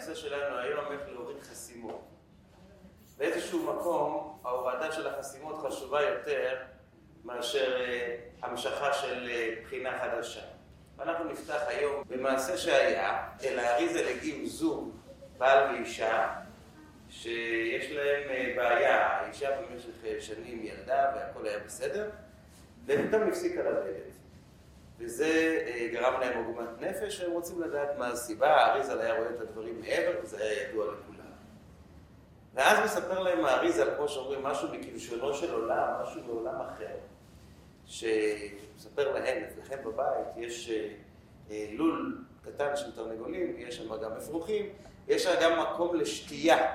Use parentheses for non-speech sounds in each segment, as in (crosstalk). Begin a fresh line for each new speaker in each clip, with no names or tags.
הנושא שלנו היום איך להוריד חסימות. באיזשהו מקום ההורדה של החסימות חשובה יותר מאשר אה, המשכה של אה, בחינה חדשה. ואנחנו נפתח היום במעשה שהיה, אל האריזה הגיעו זוג, בעל ואישה, שיש להם אה, בעיה, האישה במשך שנים ילדה והכל היה בסדר, ופתאום הפסיקה ללדת. וזה גרם להם עוגמת נפש, והם רוצים לדעת מה הסיבה, האריזל היה רואה את הדברים מעבר, וזה היה ידוע לכולם. ואז מספר להם האריזל, כמו שאומרים, משהו מכבשונו של עולם, משהו מעולם אחר, שמספר להם, אצלכם בבית יש אה, אה, לול קטן של תרנגולים, יש שם גם אפרוחים, יש שם גם מקום לשתייה.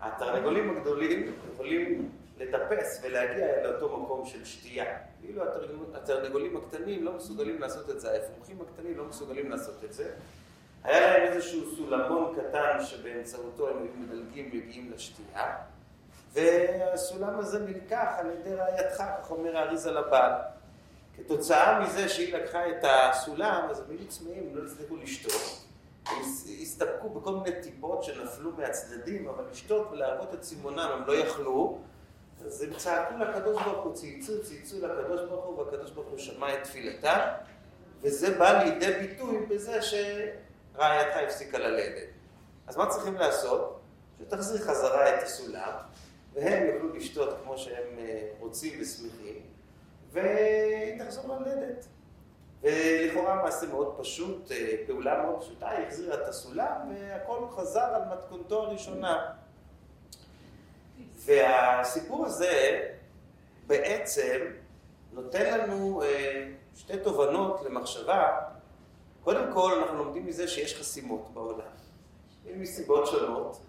התרנגולים הגדולים יכולים לטפס ולהגיע לאותו מקום של שתייה. כאילו התרנגולים הקטנים לא מסוגלים לעשות את זה, האפרוחים הקטנים לא מסוגלים לעשות את זה. היה להם איזשהו סולמון קטן שבאמצעותו הם היו מדלגים מגיעים לשתייה, והסולם הזה נלקח על ידי רעייתך, כך אומר האריזה לבעל. כתוצאה מזה שהיא לקחה את הסולם, אז הם היו צמאים, לא הצליחו לשתות. הם הסתפקו בכל מיני טיפות שנפלו מהצדדים, אבל לשתות ולהראות את צימונם הם לא יכלו. אז הם צעקו לקדוש ברוך הוא, צייצו, צייצו לקדוש ברוך הוא, והקדוש ברוך הוא שמע את תפילתם, וזה בא לידי ביטוי בזה ש... רעייתך הפסיקה ללדת. אז מה צריכים לעשות? שתחזיר חזרה את הסולם, והם יוכלו לשתות כמו שהם אה, רוצים ושמחים, והיא תחזור ללדת. ולכאורה מעשה מאוד פשוט, אה, פעולה מאוד פשוטה, היא החזירה את הסולם, והכל חזר על מתכונתו הראשונה. והסיפור הזה בעצם נותן לנו אה, שתי תובנות למחשבה קודם כל, אנחנו לומדים מזה שיש חסימות בעולם. מסיבות שונות,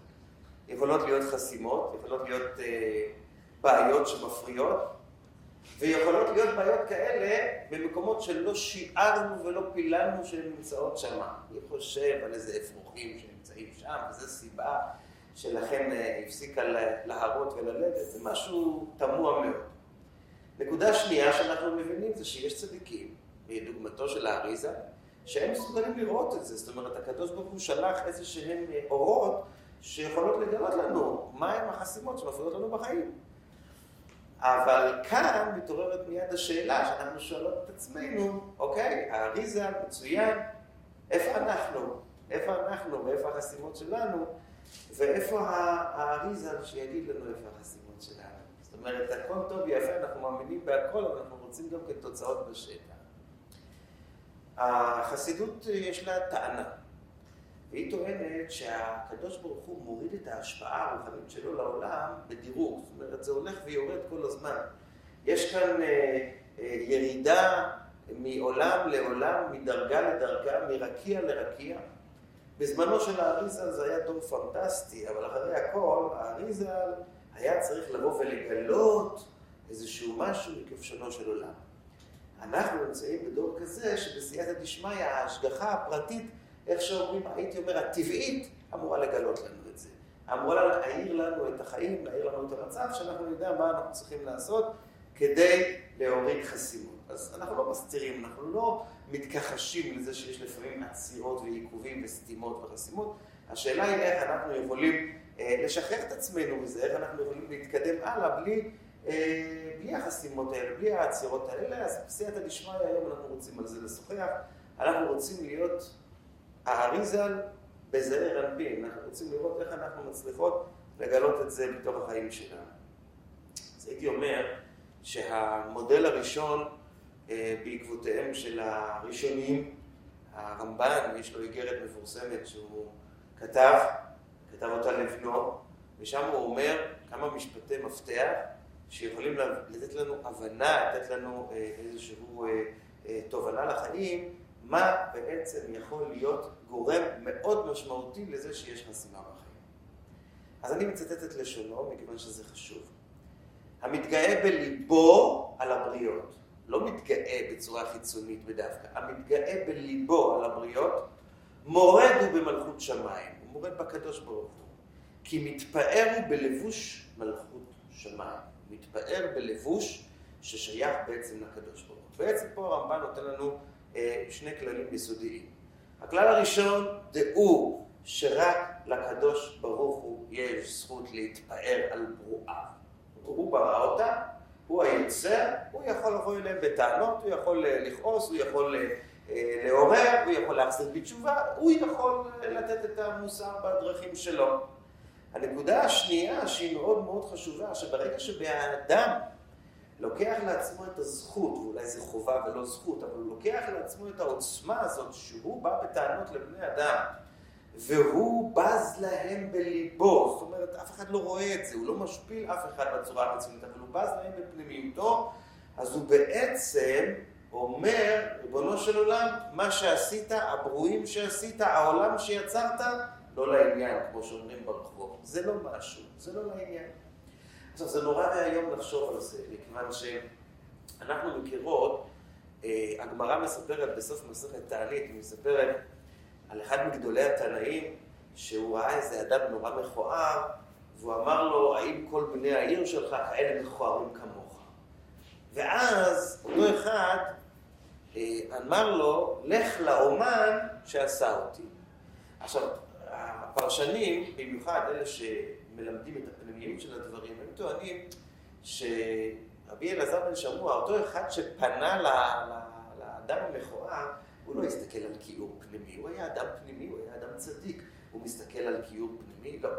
יכולות להיות חסימות, יכולות להיות אה, בעיות שמפריעות, ויכולות להיות בעיות כאלה במקומות שלא שיערנו ולא פיללנו שהן נמצאות שם. אני חושב על איזה אפרוחים שנמצאים שם, וזו סיבה שלכן אה, הפסיקה להרות וללדת, זה משהו תמוה מאוד. נקודה שנייה שאנחנו מבינים זה שיש צדיקים, מדוגמתו של האריזה, שהם מסוגלים לראות את זה. זאת אומרת, הקדוש ברוך הוא שלח איזה שהם אה, אורות שיכולות לגלות לנו מהם החסימות שמפריעות לנו בחיים. אבל כאן מתעוררת מיד השאלה שאנחנו שואלות את עצמנו, אוקיי, האריזה מצוין, איפה אנחנו? איפה אנחנו ואיפה החסימות שלנו? ואיפה האריזה שיגיד לנו איפה החסימות שלנו? זאת אומרת, הכל טוב ויפה, אנחנו מאמינים בהכל, אבל אנחנו רוצים גם כתוצאות בשטח. החסידות יש לה טענה, והיא טוענת שהקדוש ברוך הוא מוריד את ההשפעה הרוחנית שלו לעולם בדירוג, זאת אומרת זה הולך ויורד כל הזמן. יש כאן אה, אה, ירידה מעולם לעולם, מדרגה לדרגה, מרקיע לרקיע. בזמנו של האריזל זה היה דור פנטסטי, אבל אחרי הכל, האריזל היה צריך לבוא ולגלות איזשהו משהו מכבשונו של עולם. אנחנו נמצאים בדור כזה שבסייעתא דשמיא ההשגחה הפרטית, איך שאומרים, הייתי אומר, הטבעית, אמורה לגלות לנו את זה. אמורה להעיר לנו את החיים, להעיר לנו את המצב, שאנחנו נדע מה אנחנו צריכים לעשות כדי להוריד חסימות. אז אנחנו לא מסתירים, אנחנו לא מתכחשים לזה שיש לפעמים עצירות ועיכובים וסתימות וחסימות. השאלה היא איך אנחנו יכולים אה, לשחרר את עצמנו מזה, איך אנחנו יכולים להתקדם הלאה בלי אה, בלי החסימות האלה, בלי העצירות האלה, אז בסייעתא דשמיא היום אנחנו רוצים על זה לשוחח. אנחנו רוצים להיות האריזל בזעיר אנפין, אנחנו רוצים לראות איך אנחנו מצליחות לגלות את זה בתוך החיים שלנו. אז הייתי אומר שהמודל הראשון בעקבותיהם של הראשונים, הרמב"ן, יש לו איגרת מפורסמת שהוא כתב, כתב אותה לבנו, ושם הוא אומר כמה משפטי מפתח שיכולים לתת לנו הבנה, לתת לנו אה, איזשהו אה, אה, תובנה לחיים, מה בעצם יכול להיות גורם מאוד משמעותי לזה שיש חסימה בחיים. אז אני מצטט את לשונו, מכיוון שזה חשוב. המתגאה בליבו על הבריות, לא מתגאה בצורה חיצונית בדווקא, המתגאה בליבו על הבריות, מורד הוא במלכות שמיים, הוא מורד בקדוש ברוך הוא, כי מתפאר הוא בלבוש מלכות שמיים. מתפאר בלבוש ששייך בעצם לקדוש ברוך הוא. בעצם פה הרמב"ן נותן לנו אה, שני כללים יסודיים. הכלל הראשון, דעו שרק לקדוש ברוך הוא יש זכות להתפאר על ברואיו. הוא ברא אותה, הוא היוצר, הוא יכול לבוא אליהם בטענות, הוא יכול אה, לכעוס, הוא יכול אה, לעורר, הוא יכול להחזיר בתשובה, הוא יכול לתת את המוסר בדרכים שלו. הנקודה השנייה שהיא מאוד מאוד חשובה, שברגע שבאדם לוקח לעצמו את הזכות, ואולי זו חובה ולא זכות, אבל הוא לוקח לעצמו את העוצמה הזאת שהוא בא בטענות לבני אדם, והוא בז להם בליבו, זאת אומרת, אף אחד לא רואה את זה, הוא לא משפיל אף אחד בצורה החיצונית, אבל הוא בז להם בפנימיותו, אז הוא בעצם אומר, ריבונו של עולם, מה שעשית, הברואים שעשית, העולם שיצרת, לא לעניין, כמו שאומרים ברחוב. זה לא משהו, זה לא לעניין. עכשיו, זה נורא ואיום לחשוב על זה, מכיוון שאנחנו מכירות, אה, הגמרא מספרת בסוף מסכת תענית, היא מספרת על אחד מגדולי התנאים, שהוא ראה איזה אדם נורא מכוער, והוא אמר לו, האם כל בני העיר שלך כאלה מכוערים כמוך? ואז אותו אחד אה, אמר לו, לך לאומן שעשה אותי. עכשיו, הפרשנים, במיוחד אלה שמלמדים את הפנימיות של הדברים, הם טוענים שרבי אלעזר בן שמוע, אותו אחד שפנה לאדם המכוער, הוא לא הסתכל על קיור פנימי, הוא היה אדם פנימי, הוא היה אדם צדיק, הוא מסתכל על קיור פנימי, לא.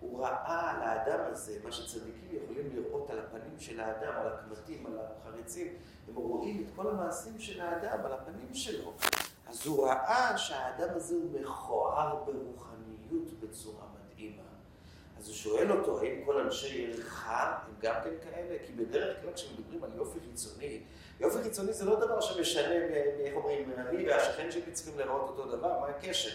הוא ראה על האדם הזה, מה שצדיקים יכולים לראות על הפנים של האדם, על הקמטים, על החריצים, הם רואים את כל המעשים של האדם על הפנים שלו. אז הוא ראה שהאדם הזה הוא מכוער ברוחניות בצורה מדהימה. אז הוא שואל אותו, האם כל אנשי עירך הם גם כן כאלה? כי בדרך כלל כשמדברים על יופי חיצוני, יופי חיצוני זה לא דבר שמשנה, איך אומרים, אני והשכן שלי צריכים לראות אותו דבר, מה הקשר?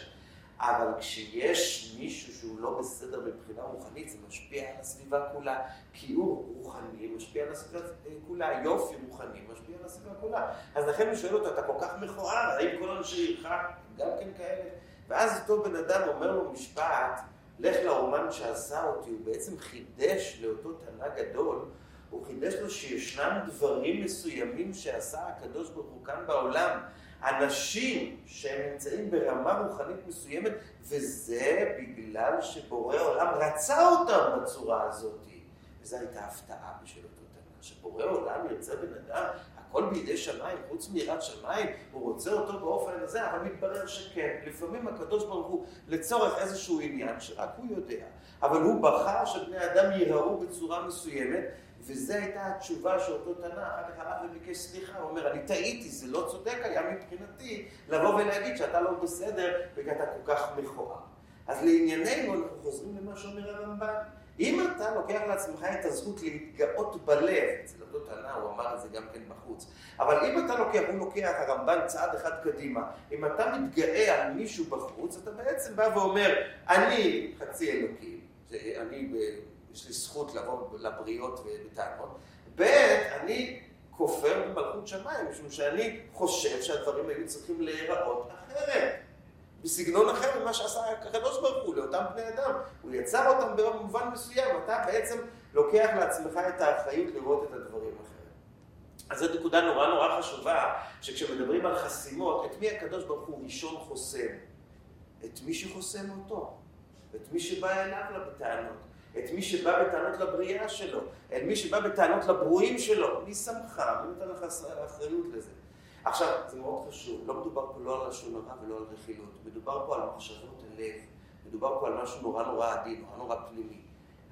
אבל כשיש מישהו שהוא לא בסדר מבחינה רוחנית, זה משפיע על הסביבה כולה. כיעור רוחני משפיע על הסביבה כולה, יופי רוחני משפיע על הסביבה כולה. אז לכן אני שואל אותו, אתה כל כך מכוער, האם כל אנשי עירך גם כן כאלה? ואז אותו בן אדם אומר לו משפט, לך לאומן שעשה אותי, הוא בעצם חידש לאותו תנא גדול, הוא חידש לו שישנם דברים מסוימים שעשה הקדוש ברוך הוא כאן בעולם, אנשים שהם נמצאים ברמה רוחנית מסוימת, וזה בגלל שבורא עולם רצה אותם בצורה הזאת. וזו הייתה הפתעה בשביל אותו תנא, שבורא עולם ירצה בן אדם, הכל בידי שמיים, חוץ מיראת שמיים, הוא רוצה אותו באופן הזה, אבל מתברר שכן. לפעמים הקדוש ברוך הוא, לצורך איזשהו עניין שרק הוא יודע, אבל הוא בחר שבני אדם ייראו בצורה מסוימת, וזו הייתה התשובה שאותו תנא אחר כך הלך וביקש סליחה, הוא אומר, אני טעיתי, זה לא צודק היה מבחינתי לבוא ולהגיד שאתה לא בסדר וכי אתה כל כך מכוער. אז לענייננו אנחנו חוזרים למה שאומר הרמב"ן. אם אתה לוקח לעצמך את הזכות להתגאות בלב, אצל אותו תנא הוא אמר את זה גם כן בחוץ, אבל אם אתה לוקח, הוא לוקח הרמב"ן צעד אחד קדימה, אם אתה מתגאה על מישהו בחוץ, אתה בעצם בא ואומר, אני חצי אלוקים, אני יש לי זכות לבוא לבריות ובטענות. ב', אני כופר במלכות שמיים, משום שאני חושב שהדברים היו צריכים להיראות אחרת. בסגנון אחר ממה שעשה הקדוש ברוך הוא לאותם בני אדם. הוא יצר אותם במובן מסוים, אתה בעצם לוקח לעצמך את האחריות לראות את הדברים אחרת. אז זו נקודה נורא נורא חשובה, שכשמדברים על חסימות, את מי הקדוש ברוך הוא ראשון חוסם? את מי שחוסם אותו, את מי שבא אליו בטענות. את מי שבא בטענות לבריאה שלו, את מי שבא בטענות לברואים שלו. מי שמך? מי נותן לך אחריות לזה? עכשיו, זה מאוד חשוב, לא מדובר פה לא על לשון הרע ולא על רכילות, מדובר פה על מחשבות הלב, מדובר פה על משהו נורא נורא עדין, נורא נורא פנימי.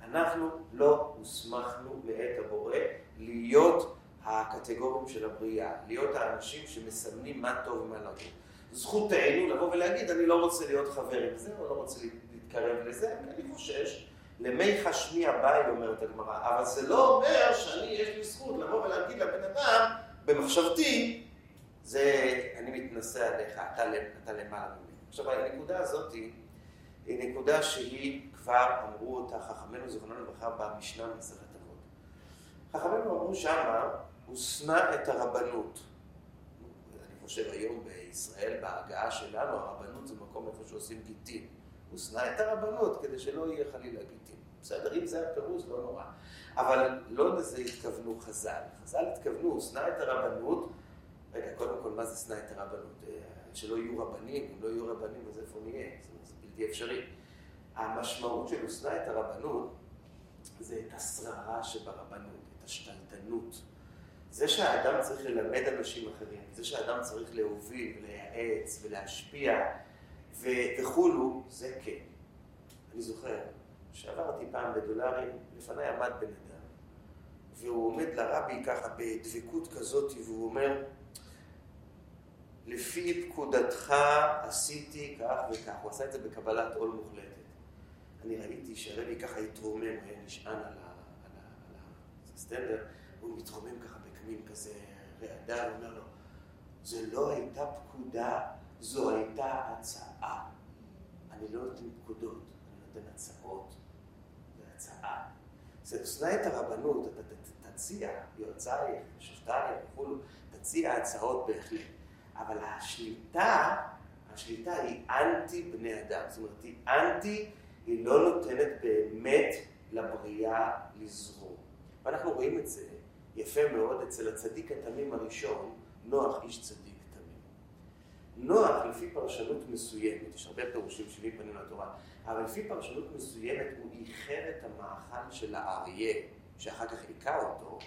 אנחנו לא הוסמכנו מאת הבורא להיות הקטגוריים של הבריאה, להיות האנשים שמסמנים מה טוב ומה לא טוב. זכותנו לבוא ולהגיד, אני לא רוצה להיות חבר עם זה, או לא רוצה להתקרב לזה, אני חושש למי חשמי הבית, אומרת הגמרא, אבל זה לא אומר שאני, יש לי זכות לבוא ולהגיד לבן אדם, במחשבתי, זה, אני מתנשא עליך, אתה, אתה למעלה ממני. עכשיו, הנקודה הזאת היא נקודה שהיא כבר אמרו אותה חכמינו זיכרוננו לברכה במשנה במסכת אבות. חכמינו אמרו שמה, הוא שנא את הרבנות. אני חושב היום בישראל, בהגעה שלנו, הרבנות זה מקום איפה שעושים גיטין. הוא שנא את הרבנות כדי שלא יהיה חלילה גיטין. בסדר, אם זה הפירוש, לא נורא. אבל לא לזה התכוונו חז"ל. חז"ל התכוונו, הוא שנא את הרבנות. רגע, קודם כל, מה זה שנא את הרבנות? אה, שלא יהיו רבנים, אם לא יהיו רבנים, אז איפה נהיה? זה בלתי אפשרי. המשמעות של הושנא את הרבנות זה את השררה שברבנות, את השתלטנות. זה שהאדם צריך ללמד אנשים אחרים, זה שהאדם צריך להוביל ולייעץ ולהשפיע וכולו, זה כן. אני זוכר שעברתי פעם בדולרים, לפניי עמד בן אדם, והוא עומד לרבי ככה בדבקות כזאת, והוא אומר, לפי פקודתך עשיתי כך וכך. הוא עשה את זה בקבלת עול מוחלטת. אני ראיתי שהרבי ככה התרומם, הוא היה נשען על הסטנדר, והוא מתרומם ככה בקמין כזה רעדה, אומר לו, זה לא הייתה פקודה, זו הייתה הצעה. אני לא נותן פקודות, אני נותן הצעות. זה הצעה. זה שנא את הרבנות, אתה תציע, יועצייך, שופטייך וכולו, תציע הצעות בהחלט. אבל השליטה, השליטה היא אנטי בני אדם. זאת אומרת, היא אנטי, היא לא נותנת באמת לבריאה לזרום. ואנחנו רואים את זה יפה מאוד אצל הצדיק התמים הראשון, נוח איש צדיק. נוח, לפי פרשנות מסוימת, יש הרבה פירושים שבעים פנים לתורה, אבל לפי פרשנות מסוימת הוא איחר את המאכל של האריה, שאחר כך היכה אותו,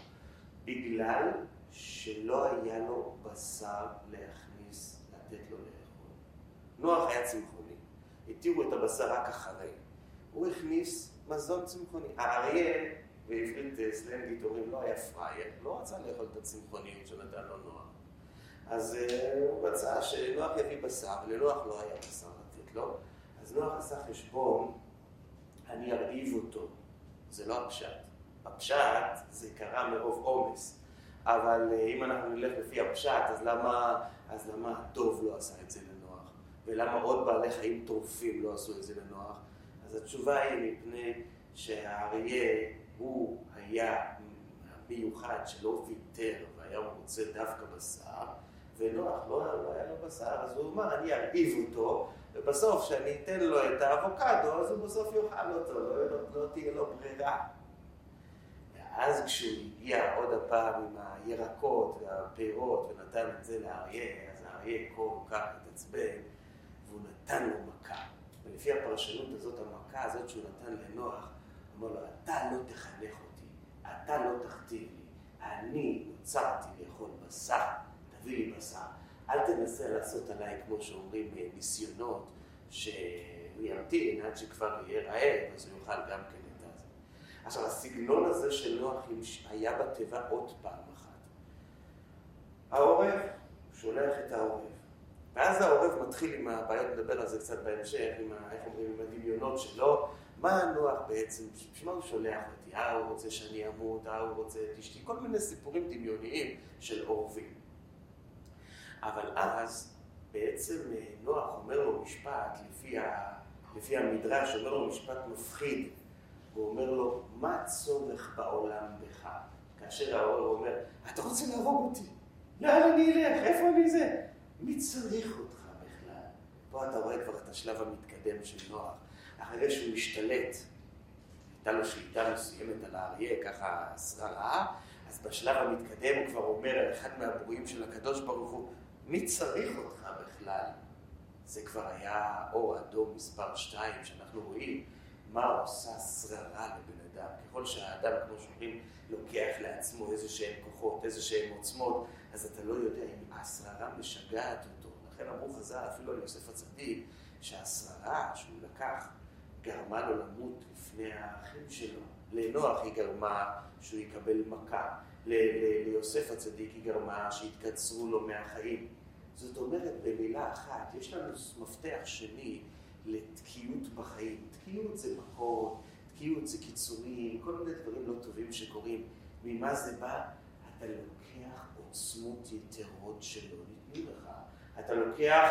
בגלל שלא היה לו בשר להכניס, לתת לו לאכול. נוח היה צמחוני, התירו את הבשר רק אחרי. הוא הכניס מזון צמחוני. האריה, בעברית אה, סלנגית אומרים, לא היה פראייר, לא רצה לאכול את הצמחוניות שנתן לו נוח. אז uh, הוא רצה שנוח יביא בשר, ולנוח לא היה בשר לתת לו. אז נוח עשה חשבון, אני ארעיב אותו. זה לא הפשט. הפשט זה קרה מרוב עומס. אבל אה, אם אנחנו נלך לפי הפשט, אז למה, אז למה הדוב לא עשה את זה לנוח? ולמה עוד בעלי חיים טורפים לא עשו את זה לנוח? אז התשובה היא מפני שהאריה הוא היה מיוחד שלא ויתר והיה רוצה דווקא בשר, ונוח לא, לא היה לו בשר, אז הוא אמר, אני ארעיב אותו, ובסוף כשאני אתן לו את האבוקדו, אז הוא בסוף יאכל אותו, לא, לא, לא תהיה לו ברירה. ואז כשהוא הגיע עוד הפעם עם הירקות והפירות ונתן את זה לאריה, אז האריה כל כך התעצבן, והוא נתן לו מכה. ולפי הפרשנות הזאת, המכה הזאת שהוא נתן לנוח, אמר לו, אתה לא תחנך אותי, אתה לא תכתיב לי, אני נוצרתי לאכול בשר, לי בשר. אל תנסה לעשות עליי, כמו שאומרים, ניסיונות, שהוא ימתין עד שכבר יהיה רעב, אז הוא יאכל גם כן עכשיו, הסגנון הזה של נוח היה בתיבה עוד פעם אחת. העורב שולח את העורב. ואז העורב מתחיל עם הבעיות, נדבר על זה קצת בהמשך, עם, ה, איך אומרים, עם הדמיונות שלו. מה הנוח בעצם, בשביל מה הוא שולח אותי? אה, הוא רוצה שאני אמות, אה, הוא רוצה את אשתי, כל מיני סיפורים דמיוניים של עורבים. אבל אז בעצם אה, נוח אומר לו משפט, לפי, ה, לפי המדרש, אומר לו משפט מפחיד. הוא אומר לו, מה הצורך בעולם בך? כאשר העורר אומר, אתה רוצה להרוג אותי? לאן אני אלך? איפה אני זה? מי צריך אותך בכלל? פה אתה רואה כבר את השלב המתקדם של נוח. אחרי שהוא משתלט, הייתה לו שליטה מסוימת על האריה, ככה שררה, אז בשלב המתקדם הוא כבר אומר על אחד מהברואים של הקדוש ברוך הוא, מי צריך אותך בכלל? זה כבר היה אור אדום מספר 2 שאנחנו רואים מה עושה שררה לבן אדם. ככל שהאדם, כמו שאומרים, לוקח לעצמו איזה שהם כוחות, איזה שהם עוצמות, אז אתה לא יודע אם השררה משגעת אותו. לכן אמרו חז"ל, אפילו על יוסף הצדיק, שהשררה שהוא לקח גרמה לו למות לפני האחים שלו. לנוח היא גרמה שהוא יקבל מכה. ליוסף הצדיק היא גרמה שיתקצרו לו מהחיים. זאת אומרת, במילה אחת, יש לנו מפתח שני לתקיעות בחיים. תקיעות זה מכות, תקיעות זה קיצורים, כל מיני דברים לא טובים שקורים. ממה זה בא? אתה לוקח עוצמות יתרות שלא ניתנו לך. אתה לוקח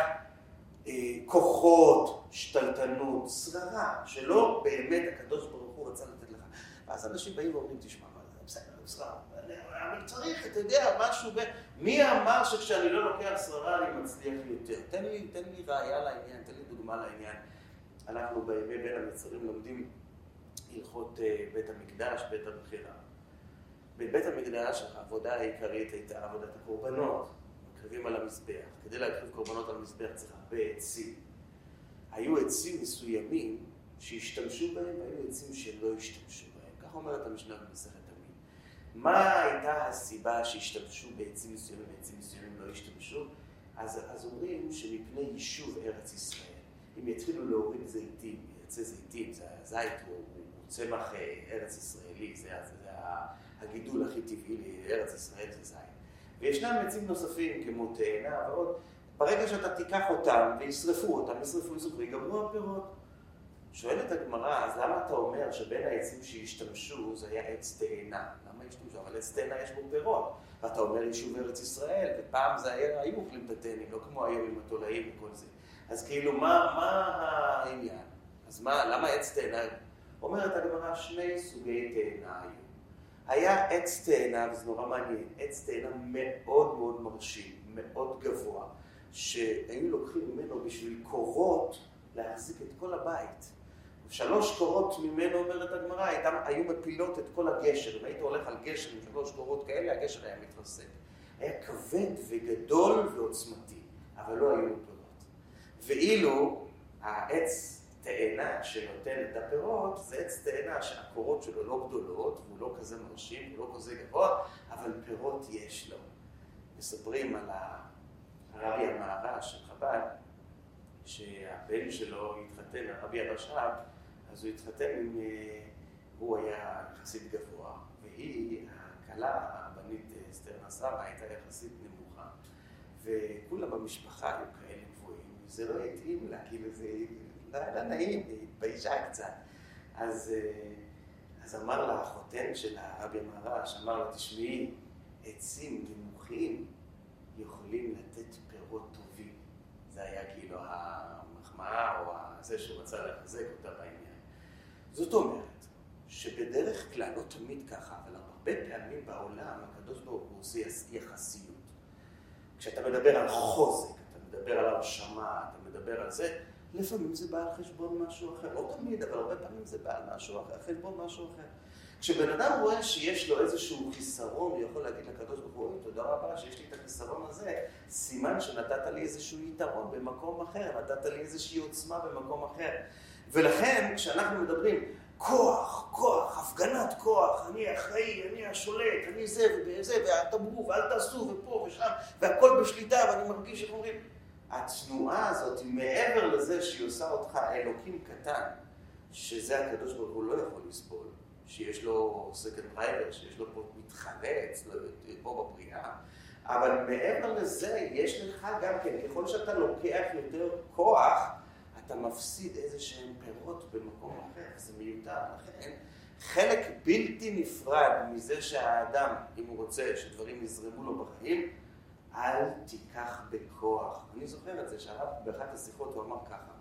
אה, כוחות, שתלטנות, שררה, שלא באמת הקדוש ברוך הוא רצה לתת לך. ואז אנשים באים ואומרים, תשמע, זה בסדר, אני צריך, אתה יודע, משהו ב... מי אמר שכשאני לא לוקח שררה אני מצליח יותר? תן לי, תן לי ראייה לעניין, תן לי דוגמה לעניין. אנחנו בימי בין המצרים לומדים הלכות אה, בית המקדש, בית הבחירה. בבית המקדש העבודה העיקרית הייתה עבודת הקורבנות, מקריבים על המזבח. כדי להקריב קורבנות על המזבח צריך הרבה עצים. היו עצים מסוימים שהשתמשו בהם, והיו עצים שלא השתמשו בהם. כך אומרת המשנה במסכת. מה הייתה הסיבה שהשתמשו בעצים מסוימים ועצים מסוימים לא השתמשו? אז, אז אומרים שמפני יישוב ארץ ישראל, אם יתחילו להוריד זיתים, יצא זיתים, זה הזית הוא, הוא צמח אה, ארץ ישראלי, זה, זה, זה הגידול הכי טבעי לארץ ישראל זה זית. וישנם עצים נוספים כמו תאנה ועוד, ברגע שאתה תיקח אותם וישרפו אותם, ישרפו, ישרפו, ייגמרו הפירות. שואלת הגמרא, אז למה אתה אומר שבין העצים שהשתמשו זה היה עץ תאנה? השתמשו? אבל תאנה יש בו פירות. ואתה אומר יישוב ארץ ישראל, ופעם זה היה, היו אוכלים את התאנים, לא כמו היום עם התולעים וכל זה. אז כאילו, מה, מה העניין? אז מה, למה עץ תאנה? אומרת הגמרא, שני סוגי תאנה היו. היה עץ תאנה, וזה נורא מעניין, עץ תאנה מאוד מאוד מרשים, מאוד גבוה, שהיו לוקחים ממנו בשביל קורות להחזיק את כל הבית. שלוש קורות ממנו, אומרת הגמרא, היו מפילות את כל הגשר. אם היית הולך על גשר עם שלוש קורות כאלה, הגשר היה מתרסק. היה כבד וגדול ועוצמתי, אבל לא היו לו. ואילו העץ תאנה שנותן את הפירות, זה עץ תאנה שהקורות שלו לא גדולות, והוא לא כזה מרשים, הוא לא כזה גבוה, אבל פירות יש לו. מספרים על הרבי המערה של חב"ד, שהבן שלו התחתן, הרבי הרש"ב, אז הוא התחתן עם, אה, הוא היה יחסית גבוה, והיא, הכלה, הבנית אה, אסתר נסרה, הייתה יחסית נמוכה, וכולם במשפחה היו כאלה גבוהים, וזה לא התאים לה, כאילו זה לא היה נעים, היא התביישה קצת. אז, אה, אז אמר לה החותן של הרבי מרש, אמר לה, תשמעי, עצים נמוכים יכולים לתת פירות טובים. זה היה כאילו המחמאה או זה שהוא רצה לחזק אותה בעניין. זאת אומרת, שבדרך כלל, לא תמיד ככה, אבל הרבה פעמים בעולם, הקדוש ברוך הוא עושה יחסיות. כשאתה מדבר על חוזק, אתה מדבר על הרשמה, אתה מדבר על זה, לפעמים זה בא על חשבון משהו אחר. לא תמיד, אבל הרבה פעמים זה בא על משהו אחר, חשבון משהו אחר. כשבן אדם רואה שיש לו איזשהו חיסרון, הוא יכול להגיד לקדוש ברוך הוא, תודה רבה שיש לי את החיסרון הזה, סימן שנתת לי איזשהו יתרון במקום אחר, נתת לי איזושהי עוצמה במקום אחר. ולכן, כשאנחנו מדברים, כוח, כוח, הפגנת כוח, אני אחראי, אני השולט, אני זה וזה, והתמרו, ואל תעשו, ופה ושם, והכל בשליטה, ואני מרגיש, איך אומרים, התנועה הזאת, מעבר לזה שהיא עושה אותך אלוקים קטן, שזה הקדוש ברוך הוא לא יכול לסבול, שיש לו second driver, שיש לו פה מתחרה, לא, פה בבריאה, אבל מעבר לזה, יש לך גם כן, ככל שאתה לוקח יותר כוח, אתה מפסיד איזה שהם פירות במקום אחר, זה מיותר. לכן חלק בלתי נפרד מזה שהאדם, אם הוא רוצה שדברים יזרמו לו בחיים, אל תיקח בכוח. אני זוכר את זה, שהרב באחת השיחות הוא אמר ככה,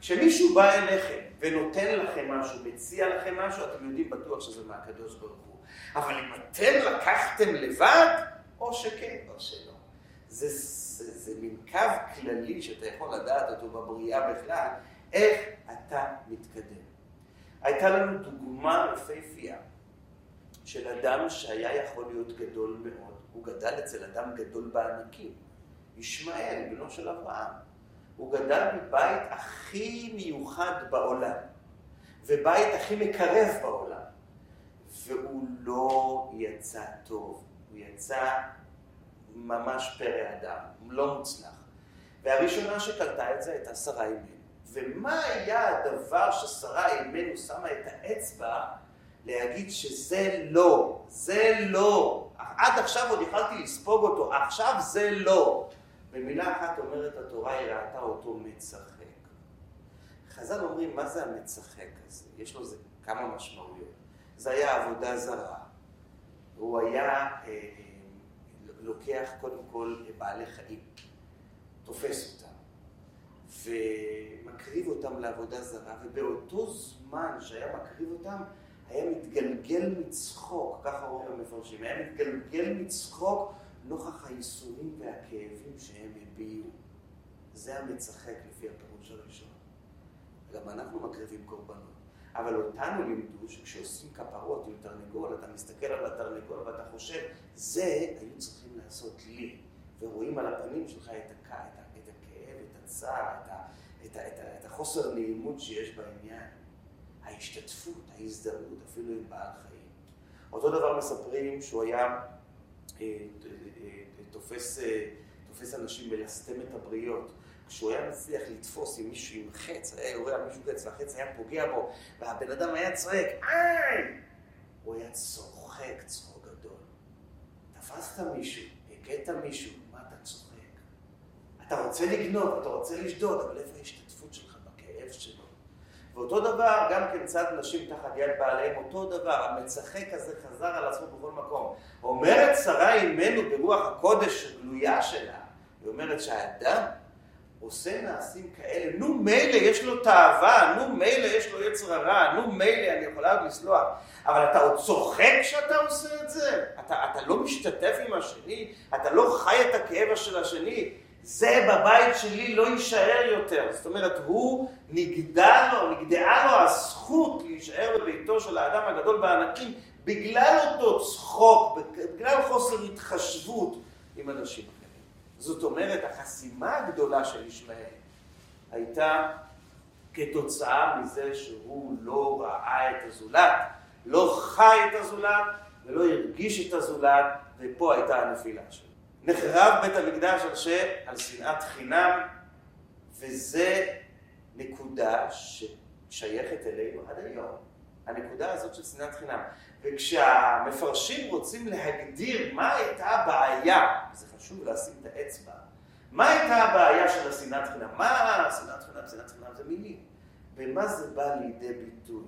כשמישהו בא אליכם ונותן לכם משהו, מציע לכם משהו, אתם יודעים בטוח שזה מהקדוש ברוך הוא. אבל אם אתם לקחתם לבד, או שכן או שלא. זה, זה, זה מין קו כללי שאתה יכול לדעת אותו בבריאה בכלל, איך אתה מתקדם. הייתה לנו דוגמה יפהפייה של אדם שהיה יכול להיות גדול מאוד. הוא גדל אצל אדם גדול בענקים, ישמעאל, בנו של אברהם. הוא גדל בבית הכי מיוחד בעולם, ובית הכי מקרב בעולם, והוא לא יצא טוב, הוא יצא ממש פרא אדם, לא מוצלח. והראשונה שקלטה את זה הייתה שרה אימנו. ומה היה הדבר ששרה אימנו שמה את האצבע להגיד שזה לא, זה לא. עד עכשיו עוד יכלתי לספוג אותו, עכשיו זה לא. במילה אחת אומרת התורה, היא ראתה אותו מצחק. חז"ל אומרים, מה זה המצחק הזה? יש לו זה כמה משמעויות. זה היה עבודה זרה. הוא היה אה, לוקח קודם כל בעלי חיים, תופס אותם, ומקריב אותם לעבודה זרה, ובאותו זמן שהיה מקריב אותם, היה מתגלגל מצחוק, ככה אומרים המפרשים, היה מתגלגל מצחוק נוכח הייסורים והכאבים שהם הביעו. זה המצחק לפי הפירוש הראשון. גם אנחנו מקריבים קורבנות. אבל אותנו לימדו שכשעושים כפרות עם תרנגול, אתה מסתכל על התרנגול ואתה חושב, זה היו צריכים לעשות לי. ורואים על הפנים שלך את, הכ... את, ה... את הכאב, את הצער, את, ה... את, את, את החוסר נעימות שיש בעניין, ההשתתפות, ההזדהות, אפילו עם בעל חיים. אותו דבר מספרים שהוא היה אה, אה, אה, תופס, תופס אנשים מלסתם את הבריות. כשהוא היה מצליח לתפוס עם מישהו עם חץ, היה יורה על מישהו חץ, והחץ היה פוגע בו, והבן אדם היה צועק, איי! הוא היה צוחק צחוק גדול. תפסת מישהו, הגית מישהו, מה אתה צוחק? אתה רוצה לגנוב, אתה רוצה לשדוד, אבל איפה ההשתתפות שלך בכאב שלו? ואותו דבר, גם כן צד נשים תחת יד בעליהם, אותו דבר, המצחק הזה חזר על עצמו בכל מקום. אומרת שרה אימנו ברוח הקודש הגלויה שלה, היא אומרת שהאדם עושה מעשים כאלה, נו מילא יש לו תאווה, נו מילא יש לו יצר הרע, נו מילא אני יכולה עוד לסלוח, אבל אתה עוד צוחק כשאתה עושה את זה? אתה, אתה לא משתתף עם השני? אתה לא חי את הכאב של השני? זה בבית שלי לא יישאר יותר. זאת אומרת, הוא נגדע לו, נגדעה לו הזכות להישאר בביתו של האדם הגדול בענקים בגלל אותו צחוק, בגלל חוסר התחשבות עם אנשים. זאת אומרת, החסימה הגדולה של ישמעאל הייתה כתוצאה מזה שהוא לא ראה את הזולת, לא חי את הזולת ולא הרגיש את הזולת, ופה הייתה הנפילה שלו. נחרב בית המקדש על, ש... על שנאת חינם, וזה נקודה ששייכת אלינו עד היום. הנקודה הזאת של שנאת חינם. וכשהמפרשים רוצים להגדיר מה הייתה הבעיה, זה חשוב לשים את האצבע, מה הייתה הבעיה של השנאת חינם? מה שנאת חינם? שנאת חינם זה מילים. במה זה בא לידי ביטוי?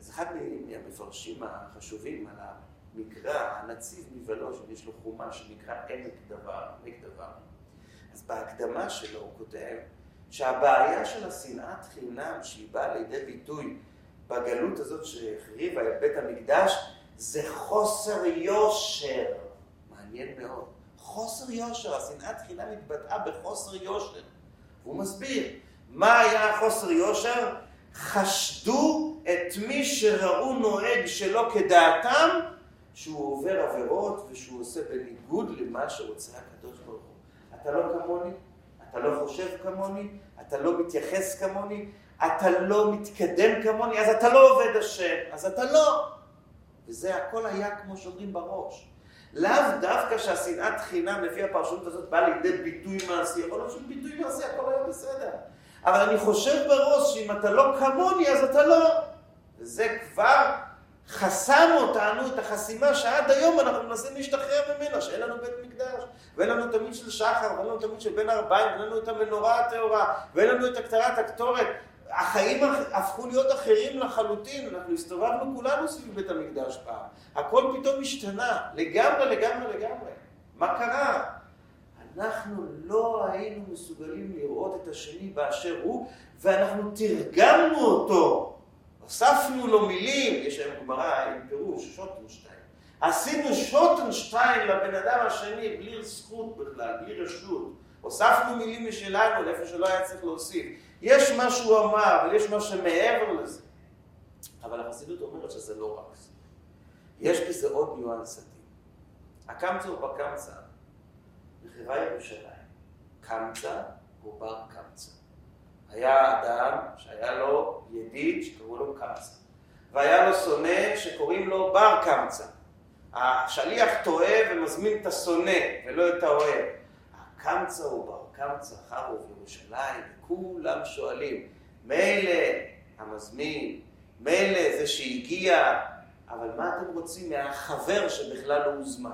אז אחד מהמפרשים החשובים על המקרא, הנציב מבלוש, יש לו חומה שנקרא עמק דבר, עמק דבר. אז בהקדמה שלו הוא כותב שהבעיה של השנאת חינם שהיא באה לידי ביטוי בגלות הזאת שהחריבה את בית המקדש, זה חוסר יושר. מעניין מאוד. חוסר יושר, השנאת חינם התבטאה בחוסר יושר. והוא מסביר, מה היה חוסר יושר? חשדו את מי שראו נוהג שלא כדעתם, שהוא עובר עבירות ושהוא עושה בניגוד למה שרוצה הקדוש ברוך הוא. אתה לא כמוני, אתה לא חושב כמוני, אתה לא מתייחס כמוני, אתה לא מתקדם כמוני, אז אתה לא עובד השם, אז אתה לא. וזה הכל היה כמו שאומרים בראש. לאו דווקא שהשנאת חינם לפי הפרשנות הזאת באה לידי ביטוי מעשי, יכול להיות שביטוי מעשי הכל היה בסדר. אבל אני חושב בראש שאם אתה לא כמוני אז אתה לא. וזה כבר חסם אותנו, את החסימה שעד היום אנחנו מנסים להשתחרר ממנה, שאין לנו בית מקדש, ואין לנו תמיד של שחר, ואין לנו תמיד של בין ארבעים, ואין לנו את המנורה הטהורה, ואין לנו את הקטרת הקטורת. החיים הפכו להיות אחרים לחלוטין, אנחנו הסתובבנו כולנו סביב בית המקדש פעם. הכל פתאום השתנה, לגמרי, לגמרי, לגמרי. מה קרה? אנחנו לא היינו מסוגלים לראות את השני באשר הוא, ואנחנו תרגמנו אותו. הוספנו לו מילים, יש היום גמרא עם פירוש, שוטנשטיין. עשינו שוטנשטיין לבן אדם השני בלי זכות בכלל, בלי רשות. הוספנו מילים משלנו לאיפה שלא היה צריך להוסיף. יש מה שהוא אמר, אבל יש מה שמעבר לזה. אבל החסידות אומרת שזה לא רק זה. יש בזה עוד ניואנסים. הקמצא הוא בר קמצא, מכירה ירושלים. קמצא הוא בר קמצא. היה אדם שהיה לו ידיד שקראו לו קמצא, והיה לו שונא שקוראים לו בר קמצא. השליח טועה ומזמין את השונא ולא את האוהב. הקמצא הוא בר קמצא, חרוב ירושלים, כולם שואלים, מילא המזמין, מילא זה שהגיע, אבל מה אתם רוצים מהחבר שבכלל לא הוזמן?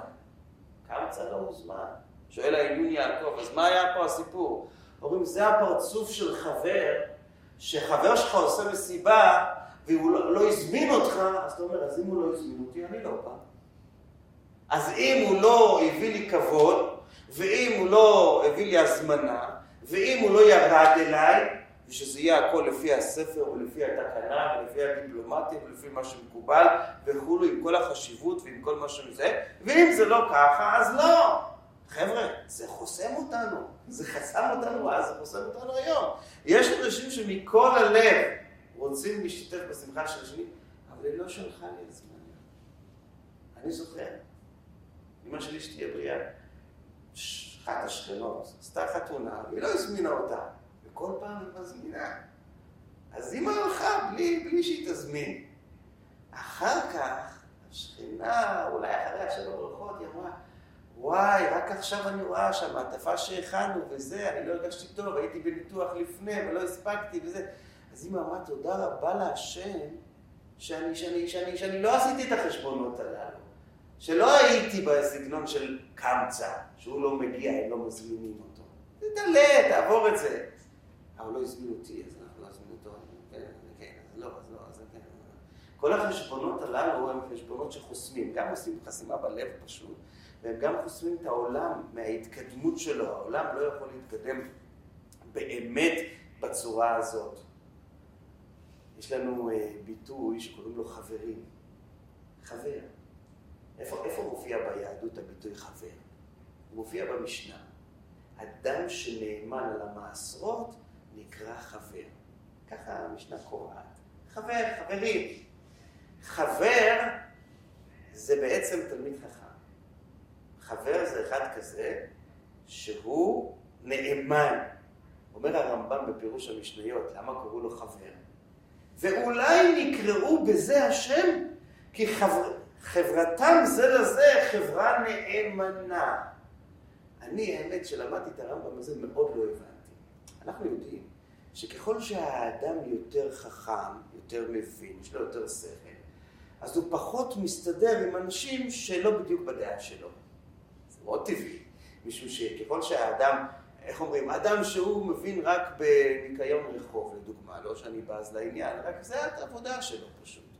קמצא לא הוזמן. שואל העילון יעקב, אז מה היה פה הסיפור? אומרים, זה הפרצוף של חבר, שחבר שלך עושה מסיבה, והוא לא, לא הזמין אותך, אז אתה אומר, אז אם הוא לא הזמין אותי, אני לא בא. אז אם הוא לא הביא לי כבוד, ואם הוא לא הביא לי הזמנה, ואם הוא לא ירד אליי, ושזה יהיה הכל לפי הספר ולפי התקנה ולפי הדיפלומטיה ולפי מה שמקובל וכולו עם כל החשיבות ועם כל מה שזה, ואם זה לא ככה, אז לא. חבר'ה, זה חוסם אותנו, זה חסם אותנו אז, זה חוסם אותנו היום. יש אנשים שמכל הלב רוצים להשתתף בשמחה של השני, אבל היא לא שלחה לי הזמן. אני זוכר, אמא שלי שתהיה בריאה. אחת השכנות עשתה חתונה, והיא לא הזמינה אותה. כל פעם היא מזמינה. אז אמא הלכה בלי, בלי שהיא תזמין. אחר כך, השכנה, אולי אחרי השבע ברכות, היא אמרה, וואי, רק עכשיו אני רואה שהמעטפה שהכנו וזה, אני לא הרגשתי טוב, הייתי בניתוח לפני ולא הספקתי וזה. אז אמא אמרה, תודה רבה להשם שאני, שאני, שאני, שאני לא עשיתי את החשבונות הללו. שלא הייתי בסגנון של קמצא, שהוא לא מגיע, הם לא מזמינים אותו. תדלה, תעבור את זה. אבל לא הזמינו אותי, אז אנחנו לא נזמין אותו. כן, כן, אז לא, אז לא, אז כן. כל החשבונות הללו הם חשבונות שחוסמים, גם עושים חסימה בלב פשוט, והם גם חוסמים את העולם מההתקדמות שלו. העולם לא יכול להתקדם באמת בצורה הזאת. יש לנו uh, ביטוי שקוראים לו חברים. חבר. איפה, איפה מופיע ביהדות הביטוי חבר? הוא מופיע במשנה. אדם שנאמן על המעשרות נקרא חבר. ככה המשנה קוראת. חבר, חברים. חבר זה בעצם תלמיד חכם. חבר זה אחד כזה שהוא נאמן. אומר הרמב"ם בפירוש המשניות, למה קראו לו חבר? ואולי נקראו בזה השם, כי חבר... חברתם זה לזה חברה נאמנה. אני, האמת, שלמדתי את הרמב"ם הזה, מאוד לא הבנתי. אנחנו יודעים שככל שהאדם יותר חכם, יותר מבין, יש לו יותר שכל, אז הוא פחות מסתדר עם אנשים שלא בדיוק בדעה שלו. זה מאוד טבעי, משום שככל שהאדם, איך אומרים, אדם שהוא מבין רק בניקיון רחוב, לדוגמה, לא שאני בז לעניין, רק זה העבודה שלו פשוט.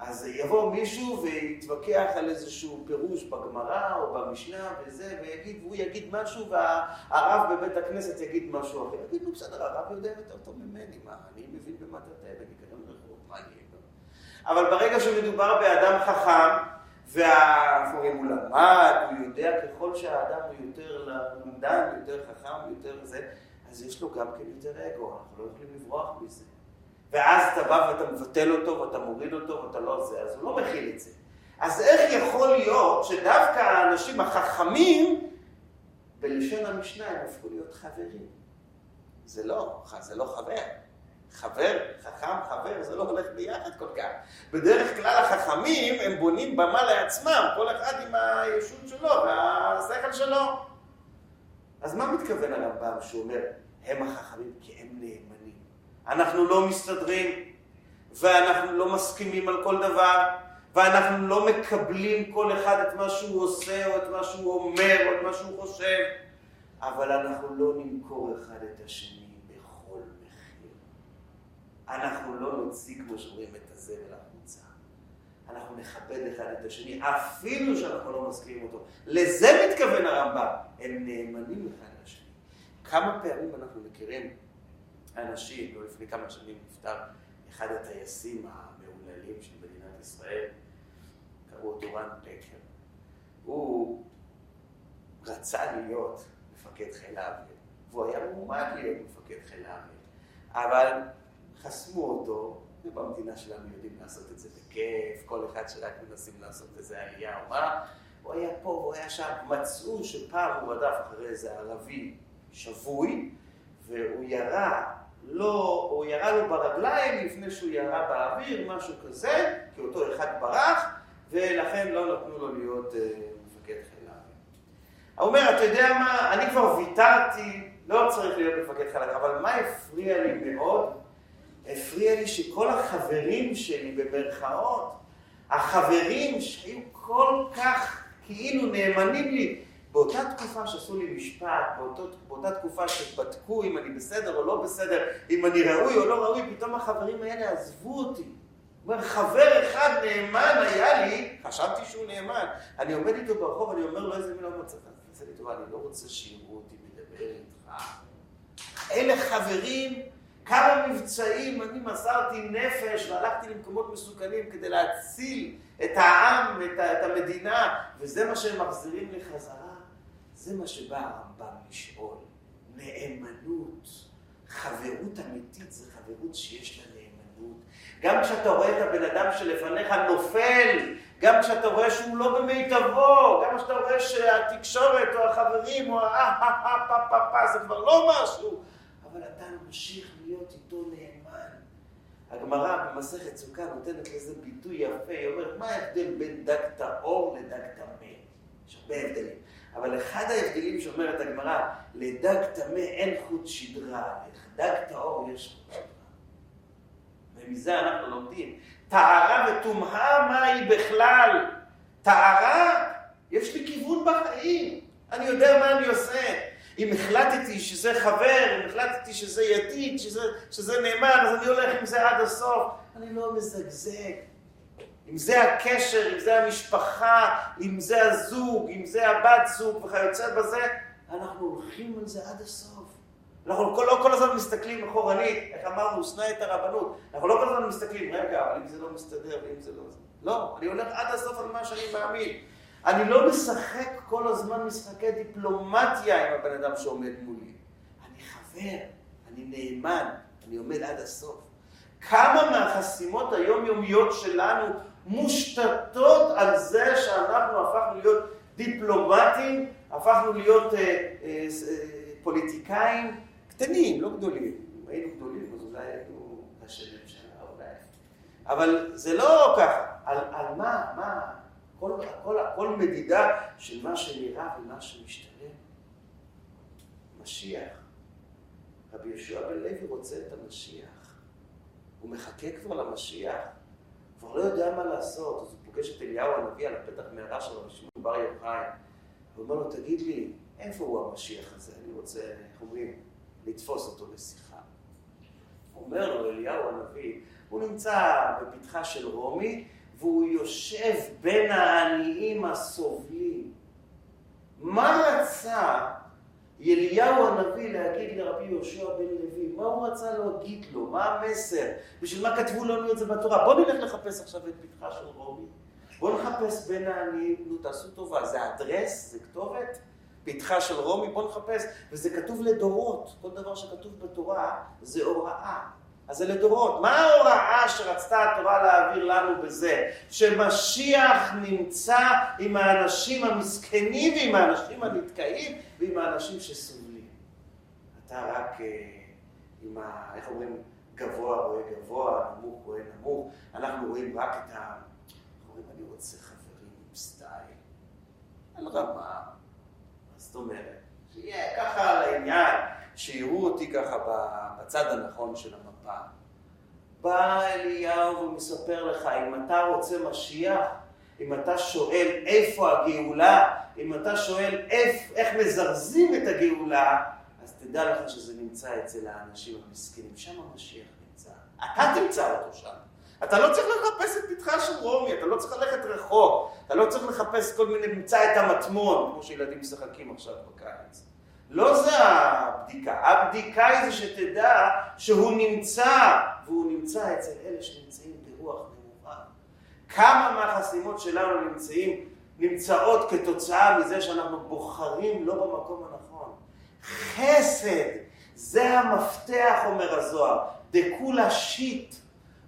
אז יבוא מישהו ויתווכח על איזשהו פירוש בגמרא או במשנה וזה, ויגיד, והוא יגיד משהו והרב בבית הכנסת יגיד משהו אחר. יגיד, נו בסדר, הרב יודע יותר טוב ממני, מה, אני מבין במטאטא, בניקיון רחוב, מה אני אגיד? אבל ברגע שמדובר באדם חכם, והאומרים, הוא למד, הוא יודע, ככל שהאדם הוא יותר למדן, יותר חכם, יותר זה, אז יש לו גם כן יותר אגו, אנחנו לא יכולים לברוח מזה. ואז אתה בא ואתה מבטל אותו, ואתה מוריד אותו, ואתה לא זה, אז הוא לא מכיל את זה. אז איך יכול להיות שדווקא האנשים החכמים, בלשון המשנה הם הפכו להיות חברים? זה לא, זה לא חבר. חבר, חכם, חבר, זה לא הולך ביחד כל כך. בדרך כלל החכמים הם בונים במה לעצמם, כל אחד עם הישות שלו והשכל שלו. אז מה מתכוון הרמב"ם שהוא אומר, הם החכמים כי הם נאמנים? אנחנו לא מסתדרים, ואנחנו לא מסכימים על כל דבר, ואנחנו לא מקבלים כל אחד את מה שהוא עושה, או את מה שהוא אומר, או את מה שהוא חושב, אבל אנחנו לא נמכור אחד את השני בכל מחיר. אנחנו לא נוציא, כמו שאומרים, את הזבל החוצה. אנחנו נכבד אחד את השני, אפילו שאנחנו לא מסכימים אותו. לזה מתכוון הרמב"ם. הם נאמנים אחד לשני. כמה פעמים אנחנו מכירים אנשים, לא לפני כמה שנים נפטר אחד הטייסים המהוללים של מדינת ישראל, קראו אותו רן פקר. הוא רצה להיות מפקד חיל האוויר, והוא היה מועמד להיות מפקד חיל האוויר, אבל חסמו אותו, ובמדינה שלנו יודעים לעשות את זה בכיף, כל אחד שרק מנסים לעשות איזה עלייה או מה, הוא היה פה, הוא היה שם, מצאו שפעם הוא רדף אחרי איזה ערבי שבוי, והוא ירה לא, הוא ירה לו ברגליים לפני שהוא ירה באוויר, משהו כזה, כי אותו אחד ברח, ולכן לא נתנו לו להיות uh, מפקד חיל האוויר. הוא אומר, אתה יודע מה, אני כבר ויתרתי, לא צריך להיות מפקד חיל האוויר, אבל מה הפריע לי מאוד? הפריע לי שכל החברים שלי, במרכאות, החברים שהיו כל כך כאילו נאמנים לי, באותה תקופה שעשו לי משפט, באותו, באותה תקופה שבדקו אם אני בסדר או לא בסדר, אם אני ראוי או לא ראוי, פתאום החברים האלה עזבו אותי. אומר, חבר אחד נאמן היה לי, חשבתי שהוא נאמן. אני עומד איתו ברחוב, אני אומר לו איזה מילה מצא תעשה לי טובה, אני לא רוצה שיראו אותי מדבר איתך. אלה חברים, כמה מבצעים, אני מסרתי נפש והלכתי למקומות מסוכנים כדי להציל את העם, את, את המדינה, וזה מה שהם מחזירים לי חזרה. זה מה שבא הרמב"ם לשאול. נאמנות, חברות אמיתית זה חברות שיש לה נאמנות. גם כשאתה רואה את הבן אדם שלפניך נופל, גם כשאתה רואה שהוא לא במיטבו, גם כשאתה רואה שהתקשורת או החברים או ה-ה-ה-ה-פה-פה-פה זה כבר לא משהו, אבל אתה ממשיך להיות איתו נאמן. הגמרא במסכת סוכה נותנת לזה ביטוי יפה, היא אומרת, מה ההבדל בין דג טהור לדג טמא? יש הרבה הבדלים. אבל אחד ההבדלים שאומרת הגמרא, לדג טמא אין חוט שדרה, לדג טהור יש חוט שדרה. ומזה אנחנו לומדים. טהרה וטומאה, מה היא בכלל? טהרה, יש לי כיוון בחיים. אני יודע מה אני עושה. אם החלטתי שזה חבר, אם החלטתי שזה ידיד, שזה, שזה נאמן, אז אני הולך עם זה עד הסוף. אני לא מזגזג. אם זה הקשר, אם זה המשפחה, אם זה הזוג, אם זה הבת זוג וכיוצא בזה, אנחנו הולכים על זה עד הסוף. אנחנו כל, לא כל הזמן מסתכלים אחורנית, איך אמרנו, שנא את הרבנות. אנחנו לא כל הזמן מסתכלים, רגע, אבל אם זה לא מסתדר ואם זה לא... לא, אני הולך עד הסוף על מה שאני מאמין. אני לא משחק כל הזמן משחקי דיפלומטיה עם הבן אדם שעומד מולי. אני חבר, אני נאמן, אני עומד עד הסוף. כמה מהחסימות היומיומיות שלנו מושתתות על זה שאנחנו הפכנו להיות דיפלומטים, הפכנו להיות אה, אה, אה, פוליטיקאים קטנים, לא גדולים. אם היינו גדולים, אז אולי היינו ראשי ממשלה, אולי. אבל זה לא ככה. על, על מה, מה, כל, כל, כל מדידה של מה שנראה ומה שמשתלם. משיח. רבי יהושע בן לוי רוצה את המשיח. הוא מחכה כבר למשיח. כבר לא יודע מה לעשות, אז הוא פוגש את אליהו הנביא על הפתח מערה של רבי שמעון בר יוחאי. הוא אומר לו, תגיד לי, איפה הוא המשיח הזה? אני רוצה, איך אומרים, לתפוס אותו לשיחה. אומר לו, אליהו הנביא, הוא נמצא בפתחה של רומי, והוא יושב בין העניים הסובלים. מה רצה אליהו הנביא להגיד לרבי יהושע בן לוי? מה הוא רצה להגיד לו? מה המסר? בשביל מה כתבו לנו את זה בתורה? בואו נלך לחפש עכשיו את פתחה של רומי. בואו נחפש בין העניים, נו תעשו טובה, זה אדרס? זה כתובת? פתחה של רומי? בואו נחפש. וזה כתוב לדורות. כל דבר שכתוב בתורה זה הוראה. אז זה לדורות. מה ההוראה שרצתה התורה להעביר לנו בזה? שמשיח נמצא עם האנשים המסכנים ועם האנשים הנתקעים ועם האנשים שסובלים. אתה רק אה, עם ה... איך אומרים? גבוה רואה גבוה, נמוך רואה נמוך. אנחנו רואים רק את ה... אומרים, אני רוצה חברים עם סטייל, על רמה. מה זאת אומרת? שיהיה ככה על העניין, שיראו אותי ככה בצד הנכון של המ... פעם. בא אליהו ומספר לך, אם אתה רוצה משיח, אם אתה שואל איפה הגאולה, אם אתה שואל איך, איך מזרזים את הגאולה, אז תדע לך שזה נמצא אצל האנשים המסכנים. שם המשיח נמצא. אתה תמצא אותו שם. אתה לא צריך לחפש את פתחה של רומי, אתה לא צריך ללכת רחוק, אתה לא צריך לחפש כל מיני, נמצא את המטמון, כמו שילדים משחקים עכשיו בקיץ. לא זה הבדיקה, הבדיקה היא זה שתדע שהוא נמצא, והוא נמצא אצל אלה שנמצאים ברוח נמוכה. כמה מהחסימות שלנו נמצאים, נמצאות כתוצאה מזה שאנחנו בוחרים לא במקום הנכון. חסד, זה המפתח, אומר הזוהר. דכולה שיט,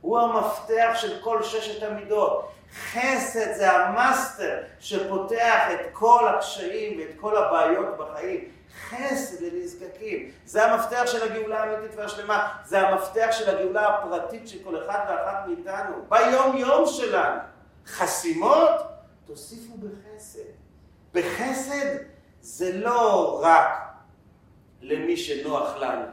הוא המפתח של כל ששת המידות. חסד זה המאסטר שפותח את כל הקשיים ואת כל הבעיות בחיים. חסד לנזקקים. זה המפתח של הגאולה האמיתית והשלמה. זה המפתח של הגאולה הפרטית של כל אחד ואחת מאיתנו. ביום יום שלנו. חסימות, תוסיפו בחסד. בחסד זה לא רק למי שנוח לנו.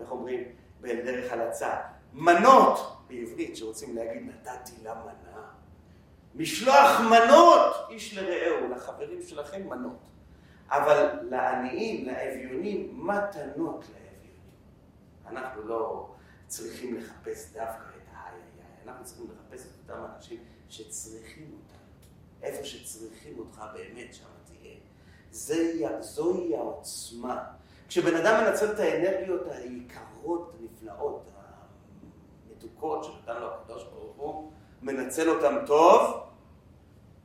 איך אומרים? בדרך הלצה. מנות, בעברית, שרוצים להגיד נתתי לה מנה. משלוח מנות איש לרעהו, לחברים שלכם מנות. אבל לעניים, לאביונים, מתנות לאביונים. אנחנו לא צריכים לחפש דווקא את האיי איי אנחנו צריכים לחפש את אותם אנשים שצריכים אותנו. איפה שצריכים אותך באמת, שם תהיה. זה, זוהי העוצמה. כשבן אדם מנצל את האנרגיות היקרות, הנפלאות, המתוקות שנתן לו הקדוש ברוך הוא, מנצל אותם טוב,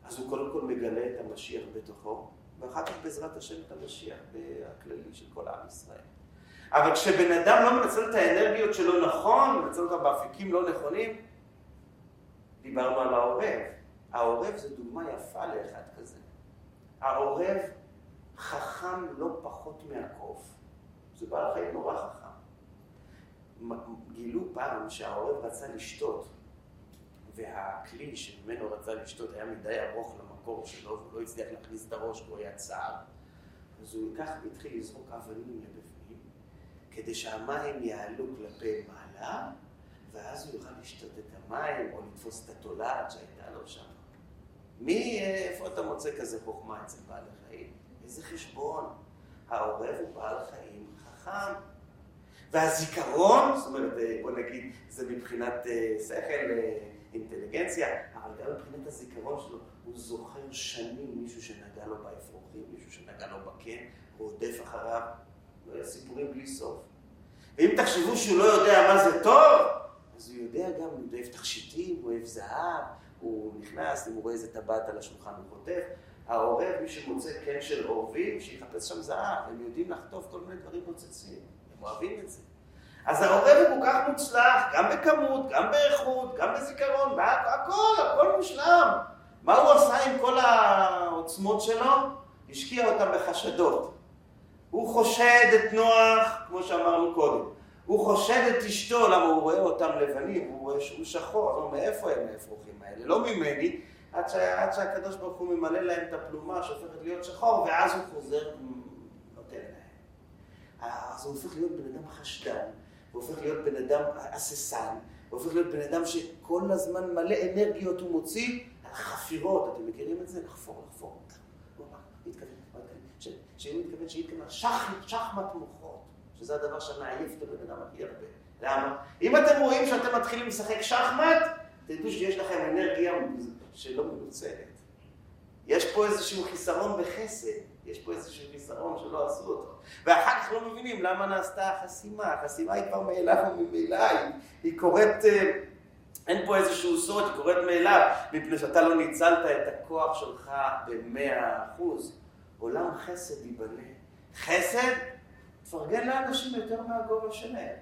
אז הוא קודם כל מגלה את המשיח בתוכו, ואחר כך בעזרת השם את המשיח הכללי של כל עם ישראל. אבל כשבן אדם לא מנצל את האנרגיות שלו נכון, מנצל אותן באפיקים לא נכונים, דיברנו על העורב. העורב זה דוגמה יפה לאחד כזה. העורב חכם לא פחות מהקוף. זה בעל חיים נורא חכם. גילו פעם שהעורב רצה לשתות, והכלי שממנו רצה לשתות היה מדי ארוך למקור שלו, והוא לא הצליח להכניס את הראש, והוא היה צער. אז הוא לקח והתחיל לזרוק אבנים לבפנים, כדי שהמים יעלו כלפי מעלה, ואז הוא יוכל לשתות את המים, או לתפוס את התולעת שהייתה לו שם. מי, איפה אתה מוצא כזה חוכמה אצל בעלי חיים? איזה חשבון. העורב הוא בעל חיים חכם. והזיכרון, זאת אומרת, בוא נגיד, זה מבחינת אה, שכל, אה, אינטליגנציה, גם מבחינת הזיכרון שלו, הוא זוכר שנים מישהו שנגע לו באפרוחים, מישהו שנגע לו בקן, רודף אחריו, לא היה סיפורים בלי סוף. ואם תחשבו שהוא לא יודע מה זה טוב, אז הוא יודע גם, הוא אוהב תכשיטים, הוא אוהב זהב, הוא נכנס, אם הוא רואה איזה טבעת על השולחן הוא כותב. העורב, מי שמוצא קן של עורבים, שיחפש שם זהב, הם יודעים לחטוף כל מיני דברים נוצצים, הם אוהבים את זה. אז העורב הוא כל כך מוצלח, גם בכמות, גם באיכות, גם בזיכרון, הכל, הכל מושלם. מה הוא עשה עם כל העוצמות שלו? השקיע אותם בחשדות. הוא חושד את נוח, כמו שאמרנו קודם. הוא חושד את אשתו, למה הוא רואה אותם לבנים, הוא רואה שהוא שחור, אז הוא אומר, מאיפה הם האפרוחים האלה? לא ממני, עד, שה, עד שהקדוש ברוך הוא ממלא להם את הפלומה שהופכת להיות שחור, ואז הוא חוזר ונותן להם. אז הוא הופך להיות בן אדם חשדן, הוא הופך להיות בן אדם הססן, הוא הופך להיות בן אדם שכל הזמן מלא אנרגיות הוא מוציא על חפירות, אתם מכירים את זה? לחפור, לחפור. הוא אמר, התכוון, שהוא מתכוון שהתכוון שחמט מוחות, שזה הדבר שמעייף את הבן אדם הכי הרבה. למה? אם אתם רואים שאתם מתחילים לשחק שחמט, תדעו שיש לכם אנרגיה שלא מנוצלת. יש פה איזשהו חיסרון בחסד, יש פה איזשהו חיסרון שלא עשו אותו. ואחר כך לא מבינים למה נעשתה החסימה. החסימה היא כבר מאליו וממילא, היא, היא קורית, אה, אין פה איזשהו סוד, היא קורית מאליו, מפני שאתה לא ניצלת את הכוח שלך במאה אחוז. עולם חסד ייבנה. חסד, תפרגן לאנשים יותר מהגובה שלהם.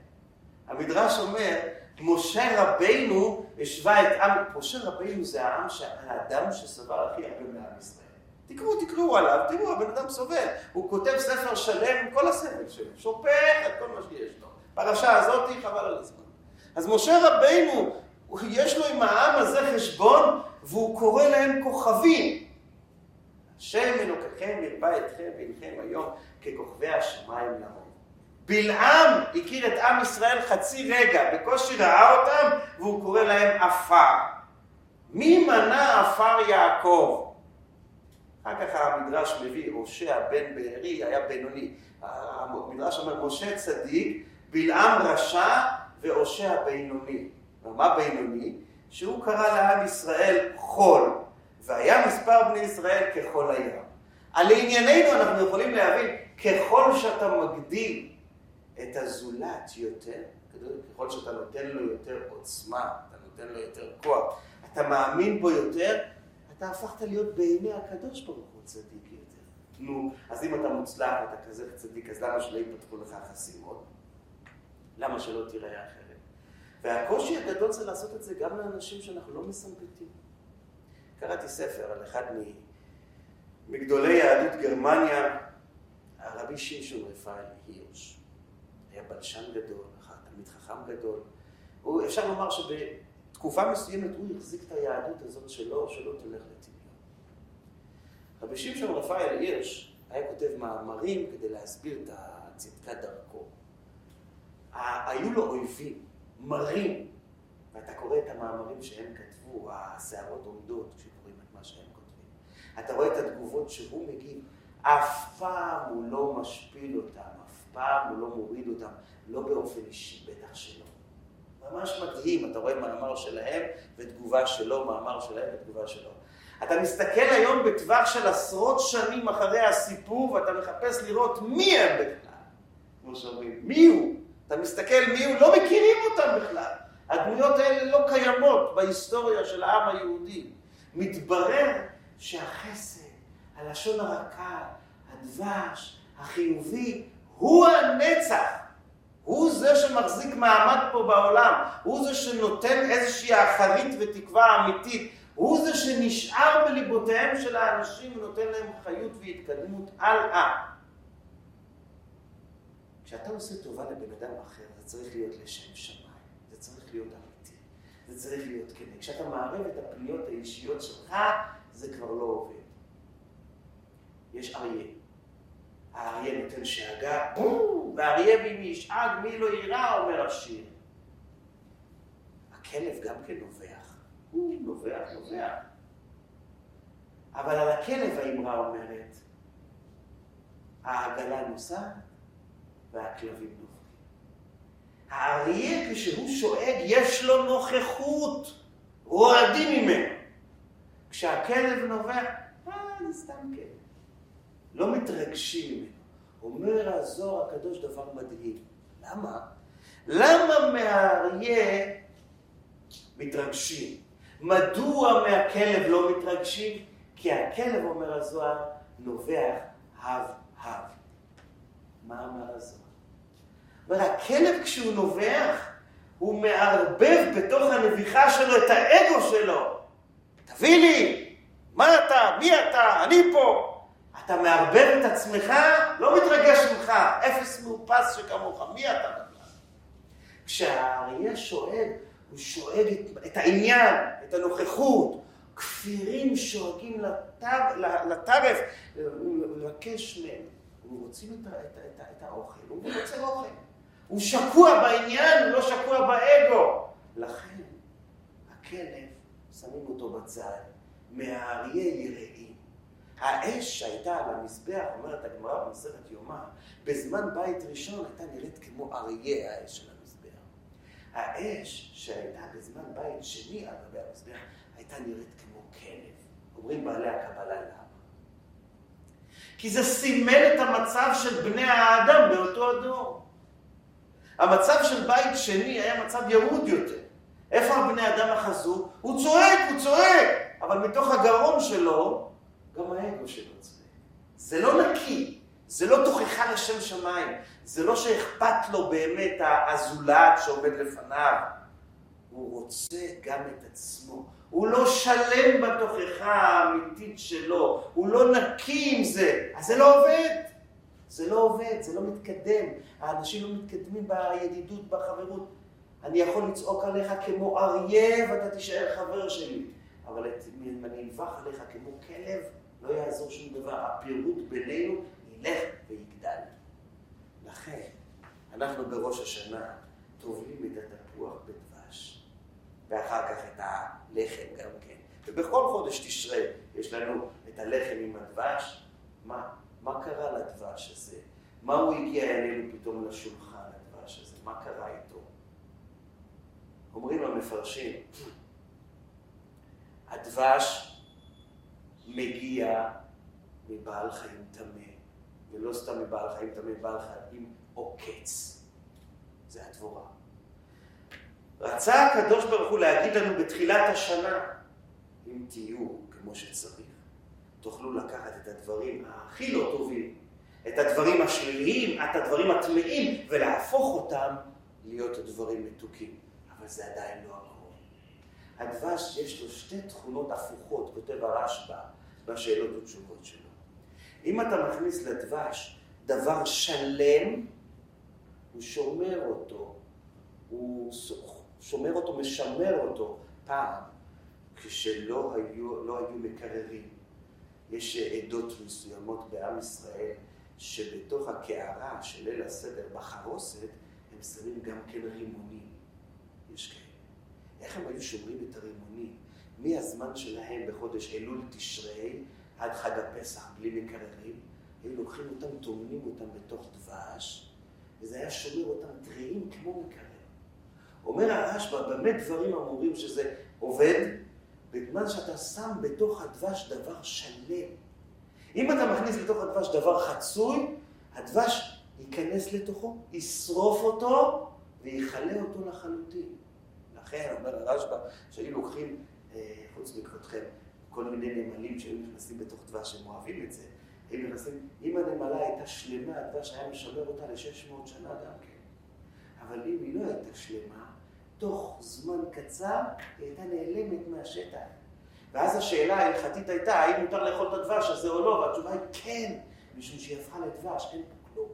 המדרש אומר, משה רבינו השווה את עם, משה רבינו זה העם, האדם שסבל הכי הרבה מעם ישראל. תקראו, תקראו עליו, תראו, הבן אדם סובל. הוא כותב ספר שלם עם כל הסבל שלו, שופך את כל מה שיש לו. פרשה הזאת, חבל על הזמן. אז משה רבינו, יש לו עם העם הזה חשבון, והוא קורא להם כוכבים. השם אלוקיכם ירבה אתכם ואינכם היום ככוכבי השמיים למות. בלעם הכיר את עם ישראל חצי רגע, בקושי ראה אותם, והוא קורא להם עפר. מי מנה עפר יעקב? אחר כך המדרש מביא, הושע בן בארי היה בינוני. המדרש אומר, משה צדיק, בלעם רשע והושע בינוני. ומה בינוני? שהוא קרא לעם ישראל חול, והיה מספר בני ישראל כחול הים. על ענייננו אנחנו יכולים להבין, ככל שאתה מגדיל את הזולת יותר, ככל שאתה נותן לו יותר עוצמה, אתה נותן לו יותר כוח, אתה מאמין בו יותר, אתה הפכת להיות בעיני הקדוש ברוך הוא צדיק יותר. נו, אז אם אתה מוצלח ואתה כזה צדיק, אז למה שלא יפתחו לך חסימות? למה שלא תיראה אחרת? והקושי הגדול זה לעשות את זה גם לאנשים שאנחנו לא מסמפטים. קראתי ספר על אחד מגדולי יהדות גרמניה, הרבי שמשון רפאל הירש. היה בלשן גדול, תלמיד חכם גדול. הוא, אפשר לומר שבתקופה מסוימת הוא החזיק את היהדות הזאת שלו, שלא תלך לטמיון. רבי שמשון רפאל הירש היה כותב מאמרים כדי להסביר את צדקת דרכו. היו לו אויבים, מרים, ואתה קורא את המאמרים שהם כתבו, השערות עומדות כשקוראים את מה שהם כותבים. אתה רואה את התגובות שהוא מגיב, אף פעם הוא לא משפיל אותם, פעם הוא לא מוריד אותם, לא באופן אישי, בטח שלא. ממש מדהים, אתה רואה מאמר שלהם ותגובה שלו, מאמר שלהם ותגובה שלו. אתה מסתכל היום בטווח של עשרות שנים אחרי הסיפור ואתה מחפש לראות מי הם בכלל, כמו שאומרים, מי הוא? אתה מסתכל מי הוא, לא מכירים אותם בכלל. הדמויות האלה לא קיימות בהיסטוריה של העם היהודי. מתברר שהחסד, הלשון הרכה, הדבש, החיובי, הוא הנצח. הוא זה שמחזיק מעמד פה בעולם. הוא זה שנותן איזושהי אחרית ותקווה אמיתית. הוא זה שנשאר בליבותיהם של האנשים ונותן להם חיות והתקדמות הלאה. כשאתה עושה טובה לבן אדם אחר, זה צריך להיות לשם שמיים, זה צריך להיות אמיתי, זה צריך להיות כן. כשאתה מערב את הפניות האישיות שלך, זה כבר לא עובד. יש אריה. האריה נותן שאגה, ואריה בי ישאג, מי לא יירא, אומר השיר. הכלב גם כן נובח. הוא נובח, נובח. אבל על הכלב האמרה אומרת, העגלה נוסעת והכלבים נובחים. האריה כשהוא שואג יש לו נוכחות, רועדים ממנו. כשהכלב נובח, אה, זה סתם כלב. לא מתרגשים ממנו. אומר הזוהר הקדוש דבר מדהים. למה? למה מהאריה מתרגשים? מדוע מהכלב לא מתרגשים? כי הכלב, אומר הזוהר, נובח הב-הב. מה אמר הזוהר? אומר, הכלב כשהוא נובח, הוא מערבב בתוך הנביחה שלו את האגו שלו. תביא לי, מה אתה? מי אתה? אני פה. אתה מערבב את עצמך, לא מתרגש ממך, אפס מאופס שכמוך, מי אתה בכלל? כשהאריה שואג, הוא שואג את, את העניין, את הנוכחות. כפירים שואגים לטרף, הוא מבקש מהם, הוא רוצים את, את, את, את האוכל, הוא רוצה אוכל. הוא שקוע בעניין, הוא לא שקוע באגו. לכן, הכלב, שמים אותו בצד, מהאריה יראים. האש שהייתה על המזבח, אומרת הגמרא במסכת יומא, בזמן בית ראשון הייתה נראית כמו אריה האש של המזבח. האש שהייתה בזמן בית שני על גבי המזבח הייתה נראית כמו כלב. אומרים בעלי הקבלה למה? כי זה סימל את המצב של בני האדם באותו הדור. המצב של בית שני היה מצב ירוד יותר. איפה הבני אדם אחזו? הוא צועק, הוא צועק, אבל מתוך הגרון שלו גם האגו שלו צועק. זה לא נקי, זה לא תוכחה לשם שמיים, זה לא שאכפת לו באמת הזולת שעומד לפניו. הוא רוצה גם את עצמו. הוא לא שלם בתוכחה האמיתית שלו, הוא לא נקי עם זה, אז זה לא עובד. זה לא עובד, זה לא מתקדם. האנשים לא מתקדמים בידידות, בחברות. אני יכול לצעוק עליך כמו אריה ואתה תישאר חבר שלי. אבל אם אני אנבח עליך כמו כלב, לא יעזור שום דבר, הפירוט בינינו ילך ויגדל. לכן, אנחנו בראש השנה טובלים את התפוח בדבש, ואחר כך את הלחם גם כן. ובכל חודש תשרה יש לנו את הלחם עם הדבש. מה? מה קרה לדבש הזה? מה הוא הגיע אלינו פתאום לשולחן, הדבש הזה? מה קרה איתו? אומרים המפרשים, הדבש מגיע מבעל חיים טמא, ולא סתם מבעל חיים טמא, בעל חיים עוקץ. זה הדבורה. רצה הקדוש ברוך הוא להגיד לנו בתחילת השנה, אם תהיו כמו שצריך, תוכלו לקחת את הדברים הכי לא טובים, את הדברים השליליים, את הדברים הטמאים, ולהפוך אותם להיות דברים מתוקים. אבל זה עדיין לא הכל. הדבש יש לו שתי תכונות הפוכות, כותב הרשב"א, בשאלות ותשובות שלו. אם אתה מכניס לדבש דבר שלם, הוא שומר אותו, הוא שומר אותו, משמר אותו. פעם, כשלא היו, לא היו מקררים, יש עדות מסוימות בעם ישראל, שבתוך הקערה של ליל הסדר בחרוסת, הם שמים גם כן רימונים. יש כאלה. איך הם היו שומרים את הרימונים? מהזמן שלהם בחודש אלול תשרי עד חג הפסח בלי מקררים, היו לוקחים אותם, טומנים אותם בתוך דבש, וזה היה שומר אותם טריים כמו מקרר. אומר הרשב"א, באמת דברים אמורים שזה עובד, בזמן שאתה שם בתוך הדבש דבר שלם. אם אתה מכניס לתוך הדבש דבר חצוי, הדבש ייכנס לתוכו, ישרוף אותו ויכלה אותו לחלוטין. לכן, אומר הרשב"א, שהיו לוקחים חוץ מכבודכם, כל מיני נמלים שהיו נכנסים בתוך דבש, הם אוהבים את זה. הם נכנסים, אם הנמלה הייתה שלמה, הדבש היה משמר אותה ל-600 שנה גם כן. אבל אם היא לא הייתה שלמה, תוך זמן קצר היא הייתה נעלמת מהשטח. ואז השאלה ההלכתית הייתה, האם מותר לאכול את הדבש הזה או לא, והתשובה היא כן, משום שהיא הפכה לדבש, אין פה כלום.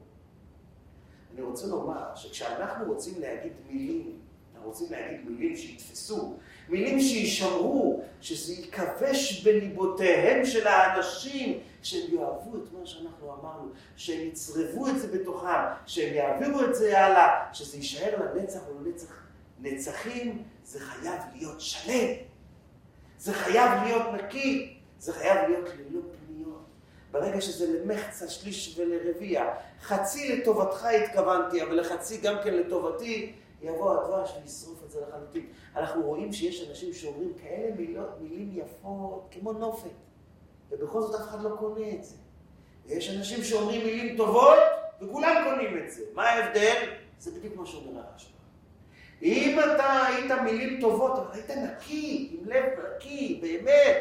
אני רוצה לומר שכשאנחנו רוצים להגיד מילים, רוצים להגיד מילים שיתפסו, מילים שישמרו, שזה ייכבש בליבותיהם של האנשים, שהם יאהבו את מה שאנחנו אמרנו, שהם יצרבו את זה בתוכם, שהם יעבירו את זה הלאה, שזה יישאר לנצח ולנצח נצחים, זה חייב להיות שלם, זה חייב להיות נקי, זה חייב להיות ללא פניות. ברגע שזה למחצה, שליש ולרביע, חצי לטובתך התכוונתי, אבל לחצי גם כן לטובתי, יבוא הדבש וישרוף את זה לחלוטין. אנחנו רואים שיש אנשים שאומרים כאלה מילות, מילים יפות, כמו נופת, ובכל זאת אף אחד לא קונה את זה. ויש אנשים שאומרים מילים טובות, וכולם קונים את זה. מה ההבדל? זה בדיוק מה שאומר הרשב"א. אם אתה היית מילים טובות, אבל היית נקי, עם לב נקי, באמת,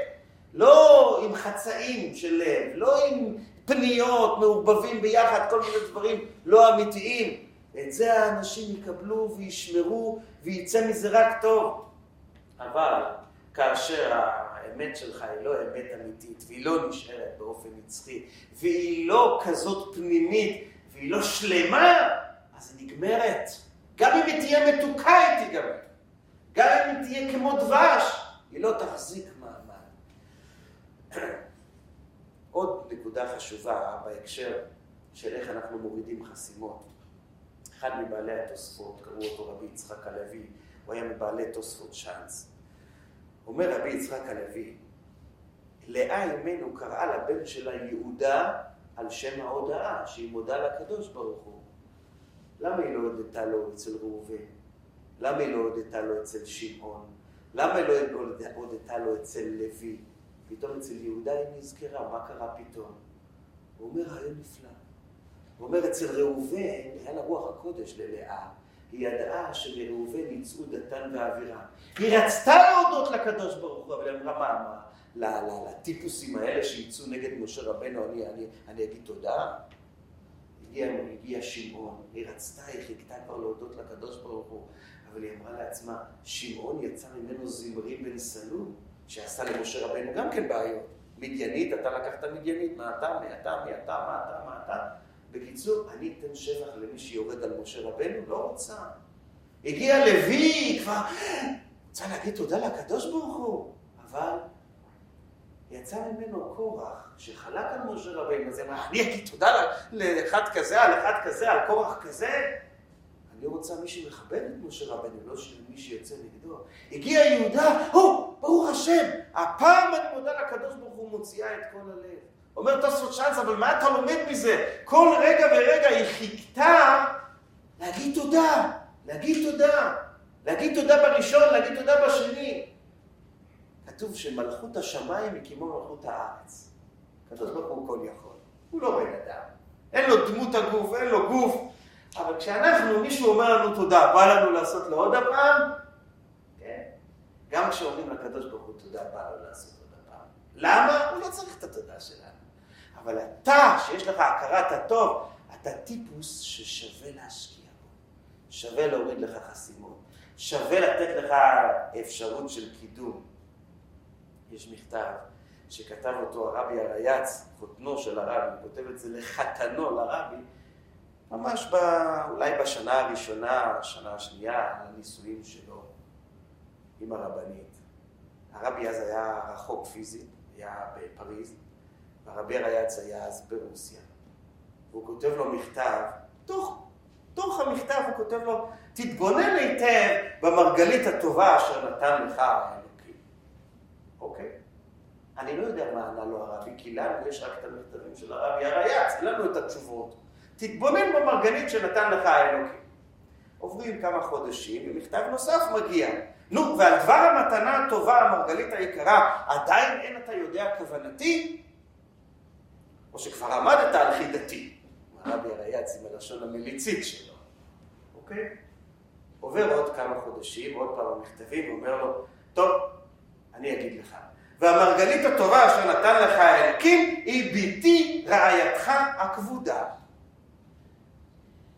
לא עם חצאים של לב, לא עם פניות מעורבבים ביחד, כל מיני דברים לא אמיתיים, את זה האנשים יקבלו וישמרו ויצא מזה רק טוב. אבל כאשר האמת שלך היא לא אמת אמיתית והיא לא נשארת באופן נצחי והיא לא כזאת פנימית והיא לא שלמה, אז היא נגמרת. גם אם היא תהיה מתוקה היא תיגמר. גם אם היא תהיה כמו דבש, היא לא תחזיק מעמד. (clears throat) עוד נקודה חשובה בהקשר של איך אנחנו מורידים חסימות. אחד מבעלי התוספות, קראו אותו רבי יצחק הלוי, הוא היה מבעלי תוספות צ'אנס. אומר רבי יצחק הלוי, לאה אימנו קראה לבן שלה יהודה על שם ההודאה, שהיא מודה לקדוש ברוך הוא. למה היא לא הודתה לו אצל ראובן? למה היא לא הודתה לו אצל שמעון? למה היא לא הודתה לו אצל לוי? פתאום אצל יהודה היא נזכרה, מה קרה פתאום? הוא אומר, רעיון נפלא. הוא אומר, אצל ראובן, היה לה רוח הקודש ללאה, היא ידעה שמראובן יצאו דתן ואבירם. היא רצתה להודות לקדוש ברוך הוא, אבל אמרה, מה, מה, לטיפוסים האלה שיצאו נגד משה רבנו, אני, אני, אני אגיד תודה? הגיע, הגיע שמעון, היא רצתה, היא חיכתה כבר להודות לקדוש ברוך הוא, אבל היא אמרה לעצמה, שמעון יצא ממנו זמרי בן סלום, שעשה למשה רבנו גם כן בעיות. מדיינית, אתה לקחת מדיינית, מה אתה, מי אתה, מי אתה, מה אתה, מה אתה. בקיצור, אני אתן שבח למי שיורד על משה רבנו? לא רוצה. הגיע לוי, כבר רוצה להגיד תודה לקדוש ברוך הוא, אבל יצא ממנו קורח שחלק על משה רבנו, אז אמר, אני אגיד תודה לאחד כזה, על אחד כזה, על קורח כזה? אני רוצה מי שמכבד את משה רבנו, לא מי שיוצא נגדו. הגיע יהודה, הו, ברוך השם, הפעם אני מודה לקדוש ברוך הוא מוציאה את כל הלב. אומר תוספות צ'אנס, אבל מה אתה לומד מזה? כל רגע ורגע היא חיכתה להגיד תודה, להגיד תודה, להגיד תודה בראשון, להגיד תודה בשני. כתוב שמלכות השמיים היא כמו מלכות הארץ. הקדוש ברוך הוא כל יכול, הוא לא בן אדם. אין לו דמות הגוף, אין לו גוף. אבל כשאנחנו, מישהו אומר לנו תודה, בא לנו לעשות לו עוד הפעם, כן? גם כשאומרים לקדוש ברוך הוא תודה, בא לו לעשות עוד הפעם. למה? הוא לא צריך את התודה שלנו. אבל אתה, שיש לך הכרת הטוב, אתה טיפוס ששווה להשקיע בו. שווה להוריד לך חסימות. שווה לתת לך אפשרות של קידום. יש מכתב שכתב אותו הרבי הרייץ, חותנו של הרבי, הוא כותב את זה לחתנו לרבי, ממש ב, אולי בשנה הראשונה, השנה השנייה, הנישואים שלו עם הרבנית. הרבי אז היה רחוק פיזית, היה בפריז, והרבי הרייץ היה אז ברוסיה. והוא כותב לו מכתב, תוך, תוך המכתב הוא כותב לו, תתבונן היטב במרגלית הטובה אשר נתן לך האלוקים. אוקיי? אני לא יודע מה ענה לו הרבי, כי לנו יש רק את המכתבים של הרבי הרייץ, אין לנו את התשובות. תתבונן במרגלית שנתן לך האלוקים. עוברים כמה חודשים, ומכתב נוסף מגיע. נו, ועל דבר המתנה הטובה, המרגלית היקרה, עדיין אין אתה יודע כוונתי? או שכבר עמדת על חידתי. הרבי הרייץ עם הלשון המליצית שלו, אוקיי? עובר עוד כמה חודשים, עוד פעם המכתבים, ואומר לו, טוב, אני אגיד לך. והמרגלית הטובה אשר נתן לך האלוקים היא ביתי רעייתך הכבודה.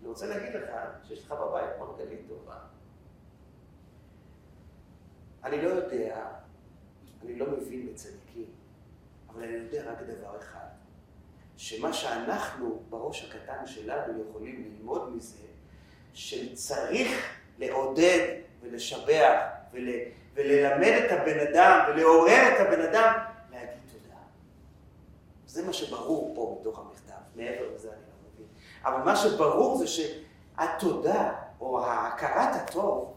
אני רוצה להגיד לך שיש לך בבית מרגלית טובה. אני לא יודע, אני לא מבין בצדיקים, אבל אני יודע רק דבר אחד, שמה שאנחנו בראש הקטן שלנו יכולים ללמוד מזה, שצריך לעודד ולשבח ול, וללמד את הבן אדם ולעורר את הבן אדם להגיד תודה. זה מה שברור פה מתוך המכתב, מעבר לזה אני לא מבין. אבל מה שברור זה שהתודה, או ההכרת הטוב,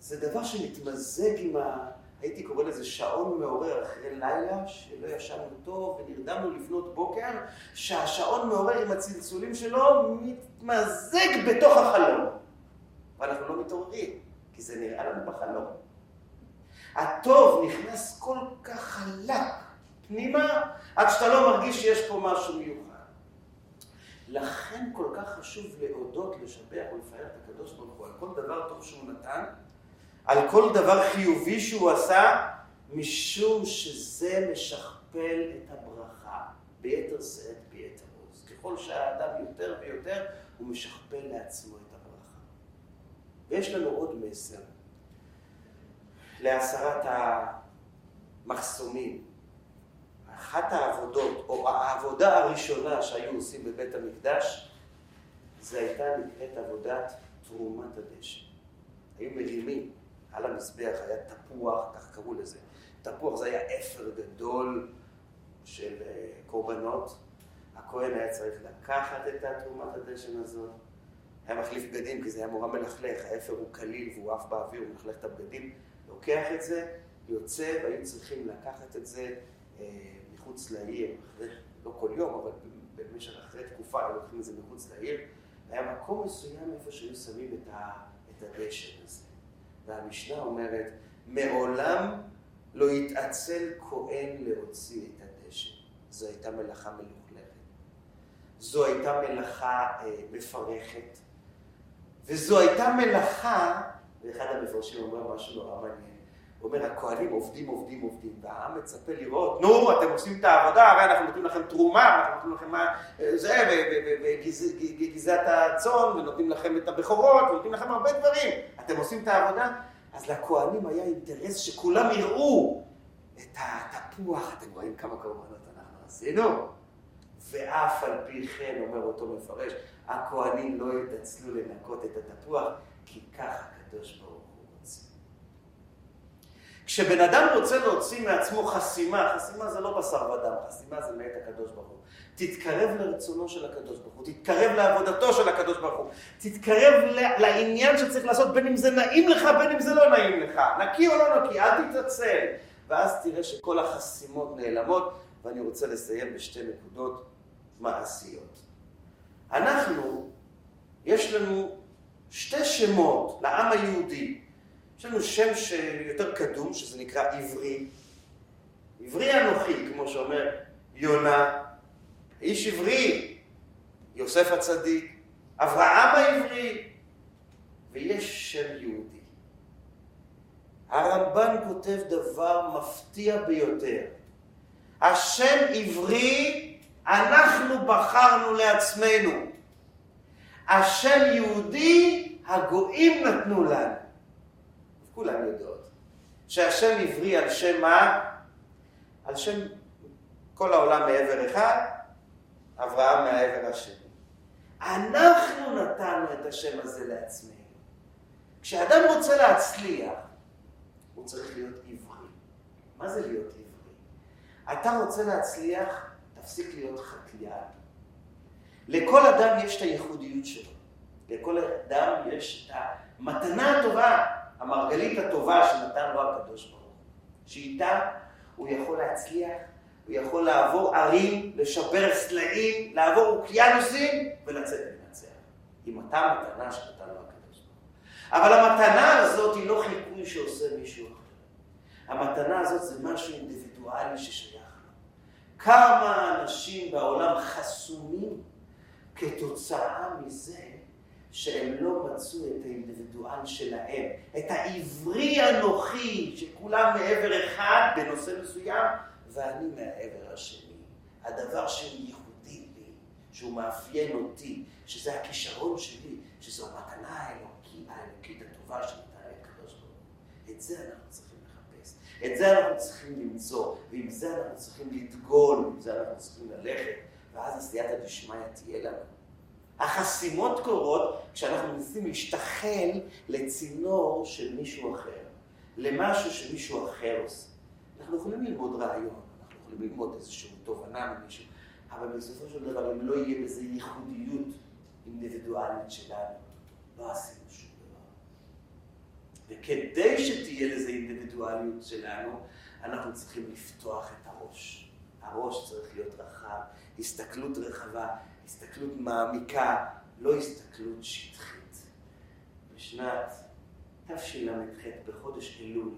זה דבר שמתמזג עם ה... הייתי קורא לזה שעון מעורר אחרי לילה, שלא ישנו טוב ונרדמנו לפנות בוקר, שהשעון מעורר עם הצלצולים שלו מתמזג בתוך החלום. ואנחנו לא מתעוררים, כי זה נראה לנו בחלום. הטוב נכנס כל כך חלק פנימה, עד שאתה לא מרגיש שיש פה משהו מיוחד. לכן כל כך חשוב להודות, לשבח ולפאר את הקדוש ברוך הוא על כל דבר טוב שהוא נתן, על כל דבר חיובי שהוא עשה, משום שזה משכפל את הברכה ביתר שאת ביתר עוז. ככל שהאדם יותר ויותר, הוא משכפל לעצמו את הברכה. ויש לנו עוד מסר להסרת המחסומים. אחת העבודות, או העבודה הראשונה שהיו עושים בבית המקדש, זה הייתה נקראת עבודת תרומת הדשא. היו מרימים על המזבח היה תפוח, כך קראו לזה. תפוח זה היה אפר גדול של אה, קורבנות. הכהן היה צריך לקחת את תרומת הדשן הזאת. היה מחליף בגדים כי זה היה מורה מלכלך, האפר הוא קליל והוא עף באוויר, הוא מלכלך את הבגדים. לוקח את זה, יוצא, והיו צריכים לקחת את זה אה, מחוץ לעיר, אחרי, לא כל יום, אבל במשך אחרי תקופה היו לוקחים את זה מחוץ לעיר. היה מקום מסוים איפה שהיו שמים את, את הדשן הזה. והמשנה אומרת, מעולם לא התעצל כהן להוציא את הדשא. זו הייתה מלאכה מלוכלכת. זו הייתה מלאכה אה, מפרכת. וזו הייתה מלאכה, ואחד המפרשים אומר משהו נורא מעניין. אומר, הכהנים עובדים, עובדים, עובדים, והעם מצפה לראות, נו, אתם עושים את העבודה, הרי אנחנו נותנים לכם תרומה, אנחנו נותנים לכם מה, אה, זה, וגזעת הצאן, ונותנים לכם את הבכורות, ונותנים לכם הרבה דברים. אתם עושים את העבודה? אז לכהנים היה אינטרס שכולם יראו את התפוח, אתם רואים כמה קורבנות אנחנו עשינו? ואף על פי כן, אומר אותו מפרש, הכהנים לא יתעצלו לנקות את התפוח, כי כך הקדוש ברוך. כשבן אדם רוצה להוציא מעצמו חסימה, חסימה זה לא בשר ודם, חסימה זה מאת הקדוש ברוך הוא. תתקרב לרצונו של הקדוש ברוך הוא, תתקרב לעבודתו של הקדוש ברוך הוא, תתקרב לעניין שצריך לעשות, בין אם זה נעים לך, בין אם זה לא נעים לך, נקי או לא נקי, אל תתעצל. ואז תראה שכל החסימות נעלמות, ואני רוצה לסיים בשתי נקודות מעשיות. אנחנו, יש לנו שתי שמות לעם היהודי. יש לנו שם שיותר קדום, שזה נקרא עברי. עברי אנוכי, כמו שאומר יונה, איש עברי, יוסף הצדיק, אברהם העברי, ויש שם יהודי. הרמב"ן כותב דבר מפתיע ביותר. השם עברי, אנחנו בחרנו לעצמנו. השם יהודי, הגויים נתנו לנו. כולם יודעות. שהשם עברי על שם מה? על שם כל העולם מעבר אחד, אברהם מהעבר השני. אנחנו נתנו את השם הזה לעצמנו. כשאדם רוצה להצליח, הוא צריך להיות עברי. מה זה להיות עברי? אתה רוצה להצליח, תפסיק להיות חקלאי. לכל אדם יש את הייחודיות שלו. לכל אדם יש את המתנה הטובה, המרגלית הטובה שנתן לו הקדוש ברוך הוא. שאיתה הוא יכול להצליח הוא יכול לעבור ערים, לשבר סלעים, לעבור אוקיינוסים ולצאת לנצח. עם אותה מתנה שנתן לו הקדוש ברוך אבל המתנה הזאת היא לא חיקוי שעושה מישהו אחר. המתנה הזאת זה משהו אינדיבידואלי ששייך לו. כמה אנשים בעולם חסומים כתוצאה מזה שהם לא מצאו את האינדיבידואל שלהם, את העברי הנוחי שכולם מעבר אחד בנושא מסוים, ואני מהעבר השני. הדבר שהוא ייחודי לי, שהוא מאפיין אותי, שזה הכישרון שלי, שזו המתנה האלוקית, האלוקית הטובה שנתן לי הקדוש ברוך הוא. את זה אנחנו צריכים לחפש, את זה אנחנו צריכים למצוא, ועם זה אנחנו צריכים לדגול, עם זה אנחנו צריכים ללכת, ואז הסייעתא דשמיא תהיה לנו. החסימות קורות כשאנחנו מנסים להשתחל לצינור של מישהו אחר, למשהו שמישהו אחר עושה. אנחנו יכולים ללמוד רעיון, אנחנו יכולים ללמוד איזושהי תובנה ממישהו, אבל בסופו של דבר, אם לא יהיה בזה ייחודיות אינדיבידואלית שלנו, לא עשינו שום דבר. וכדי שתהיה לזה אינדיבידואליות שלנו, אנחנו צריכים לפתוח את הראש. הראש צריך להיות רחב, הסתכלות רחבה, הסתכלות מעמיקה, לא הסתכלות שטחית. בשנת תשל"ח, בחודש אלול,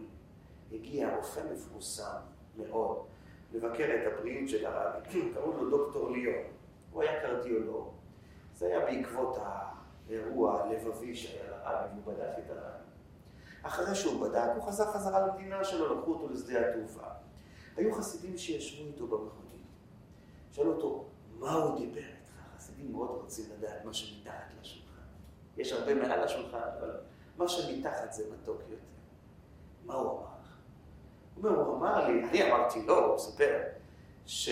הגיע רופא מפורסם מאוד לבקר את הבריאות של הרבי, (clears throat) קראו לו דוקטור ליאון, הוא היה קרדיולוג. זה היה בעקבות האירוע הלבבי שהיה לרבי, והוא בדק את הרבי. אחרי שהוא בדק, הוא חזר חזרה למדינה שלו, לקחו אותו לשדה התעופה. היו חסידים שישבו איתו במכונית. שאלו אותו, מה הוא דיבר חסידים מאוד רוצים לדעת מה שמתחת לשולחן. יש הרבה מעל השולחן, אבל מה שמתחת זה מתוק יותר. מה הוא אמר? הוא אומר, הוא אמר לי, אני אמרתי לו, הוא מספר, ש...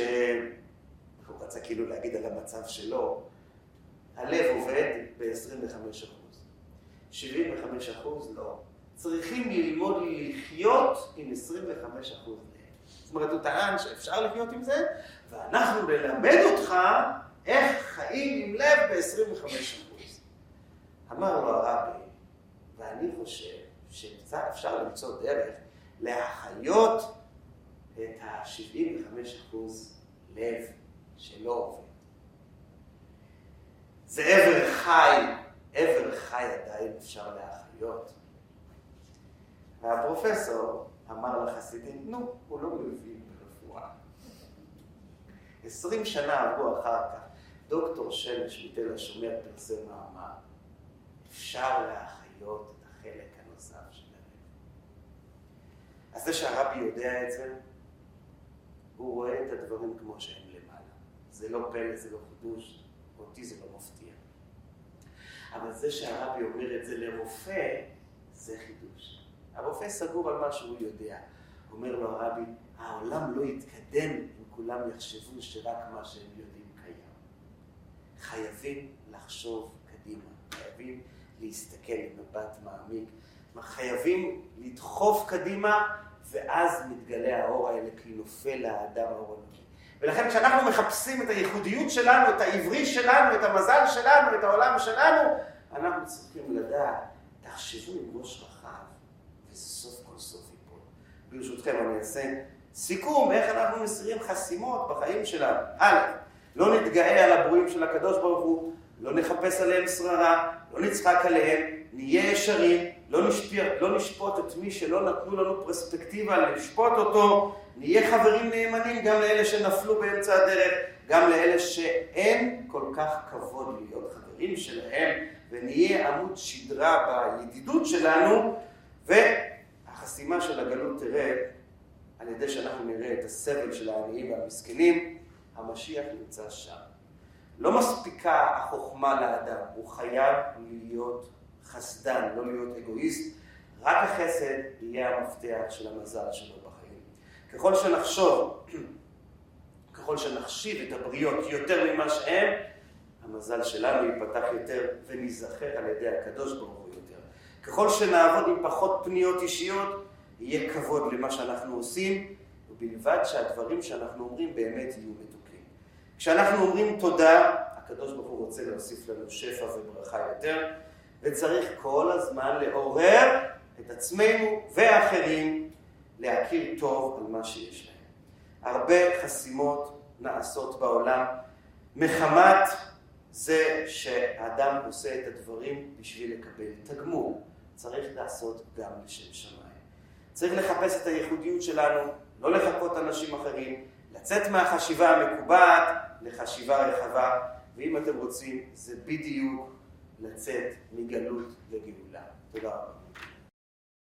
הוא רצה כאילו להגיד על המצב שלו, הלב עובד ב-25 75 לא. צריכים ללמוד לחיות עם 25 אחוז זאת אומרת, הוא טען שאפשר לחיות עם זה, ואנחנו נלמד אותך איך חיים עם לב ב-25 אחוז. אמר לו הרבי, ואני חושב שאפשר למצוא דרך להחיות את ה-75 אחוז לב שלא עובד. זה עבר חי, עבר חי עדיין אפשר להחיות. והפרופסור אמר לחסידים, נו, הוא לא מבין ברפואה. עשרים שנה עברו אחר כך, דוקטור שמש מתל השומר פרסם מאמר, אפשר להחיות את החלק הנוסף של הלב. אז זה שהרבי יודע את זה, הוא רואה את הדברים כמו שהם למעלה. זה לא פלא, זה לא חידוש, אותי זה לא מפתיע. אבל זה שהרבי אומר את זה לרופא, זה חידוש. הרופא סגור על מה שהוא יודע. אומר לו הרבי, העולם לא יתקדם אם כולם יחשבו שרק מה שהם יודעים. חייבים לחשוב קדימה, חייבים להסתכל עם מבט מעמיק, חייבים לדחוף קדימה, ואז מתגלה האור האלה, כי נופל לאדם האור הנקי. ולכן כשאנחנו מחפשים את הייחודיות שלנו, את העברי שלנו, את המזל שלנו, את העולם שלנו, אנחנו צריכים לדעת, תחשבו עם ראש רחב. וסוף כל סוף ייפול. ברשותכם אני אעשה סיכום איך אנחנו מסירים חסימות בחיים שלנו. א', לא נתגאה על הברואים של הקדוש ברוך הוא, לא נחפש עליהם שררה, לא נצחק עליהם, נהיה ישרים, לא, נשפיע, לא נשפוט את מי שלא נתנו לנו פרספקטיבה לשפוט אותו, נהיה חברים נאמנים גם לאלה שנפלו באמצע הדרך, גם לאלה שאין כל כך כבוד להיות חברים שלהם, ונהיה עמוד שדרה בידידות שלנו, והחסימה של הגלות תרד על ידי שאנחנו נראה את הסבל של העניים והמסכנים, המשיח נמצא שם. לא מספיקה החוכמה לאדם, הוא חייב להיות חסדן, לא להיות אגואיסט, רק החסד יהיה המפתח של המזל שלו בחיים. ככל שנחשוב, (clears throat) ככל שנחשיב את הבריות יותר ממה שהם, המזל שלנו ייפתח יותר וניזכר על ידי הקדוש ברוך הוא. ככל שנעבוד עם פחות פניות אישיות, יהיה כבוד למה שאנחנו עושים, ובלבד שהדברים שאנחנו אומרים באמת יהיו מתוקים. כשאנחנו אומרים תודה, הקדוש ברוך הוא רוצה להוסיף לנו שפע וברכה יותר, וצריך כל הזמן לעורר את עצמנו ואחרים להכיר טוב על מה שיש להם. הרבה חסימות נעשות בעולם מחמת זה שאדם עושה את הדברים בשביל לקבל תגמול. צריך לעשות גם לשם שמיים. צריך לחפש את הייחודיות שלנו, לא לחכות אנשים אחרים, לצאת מהחשיבה המקובעת לחשיבה רחבה, ואם אתם רוצים, זה בדיוק לצאת מגלות לגאולה. תודה רבה.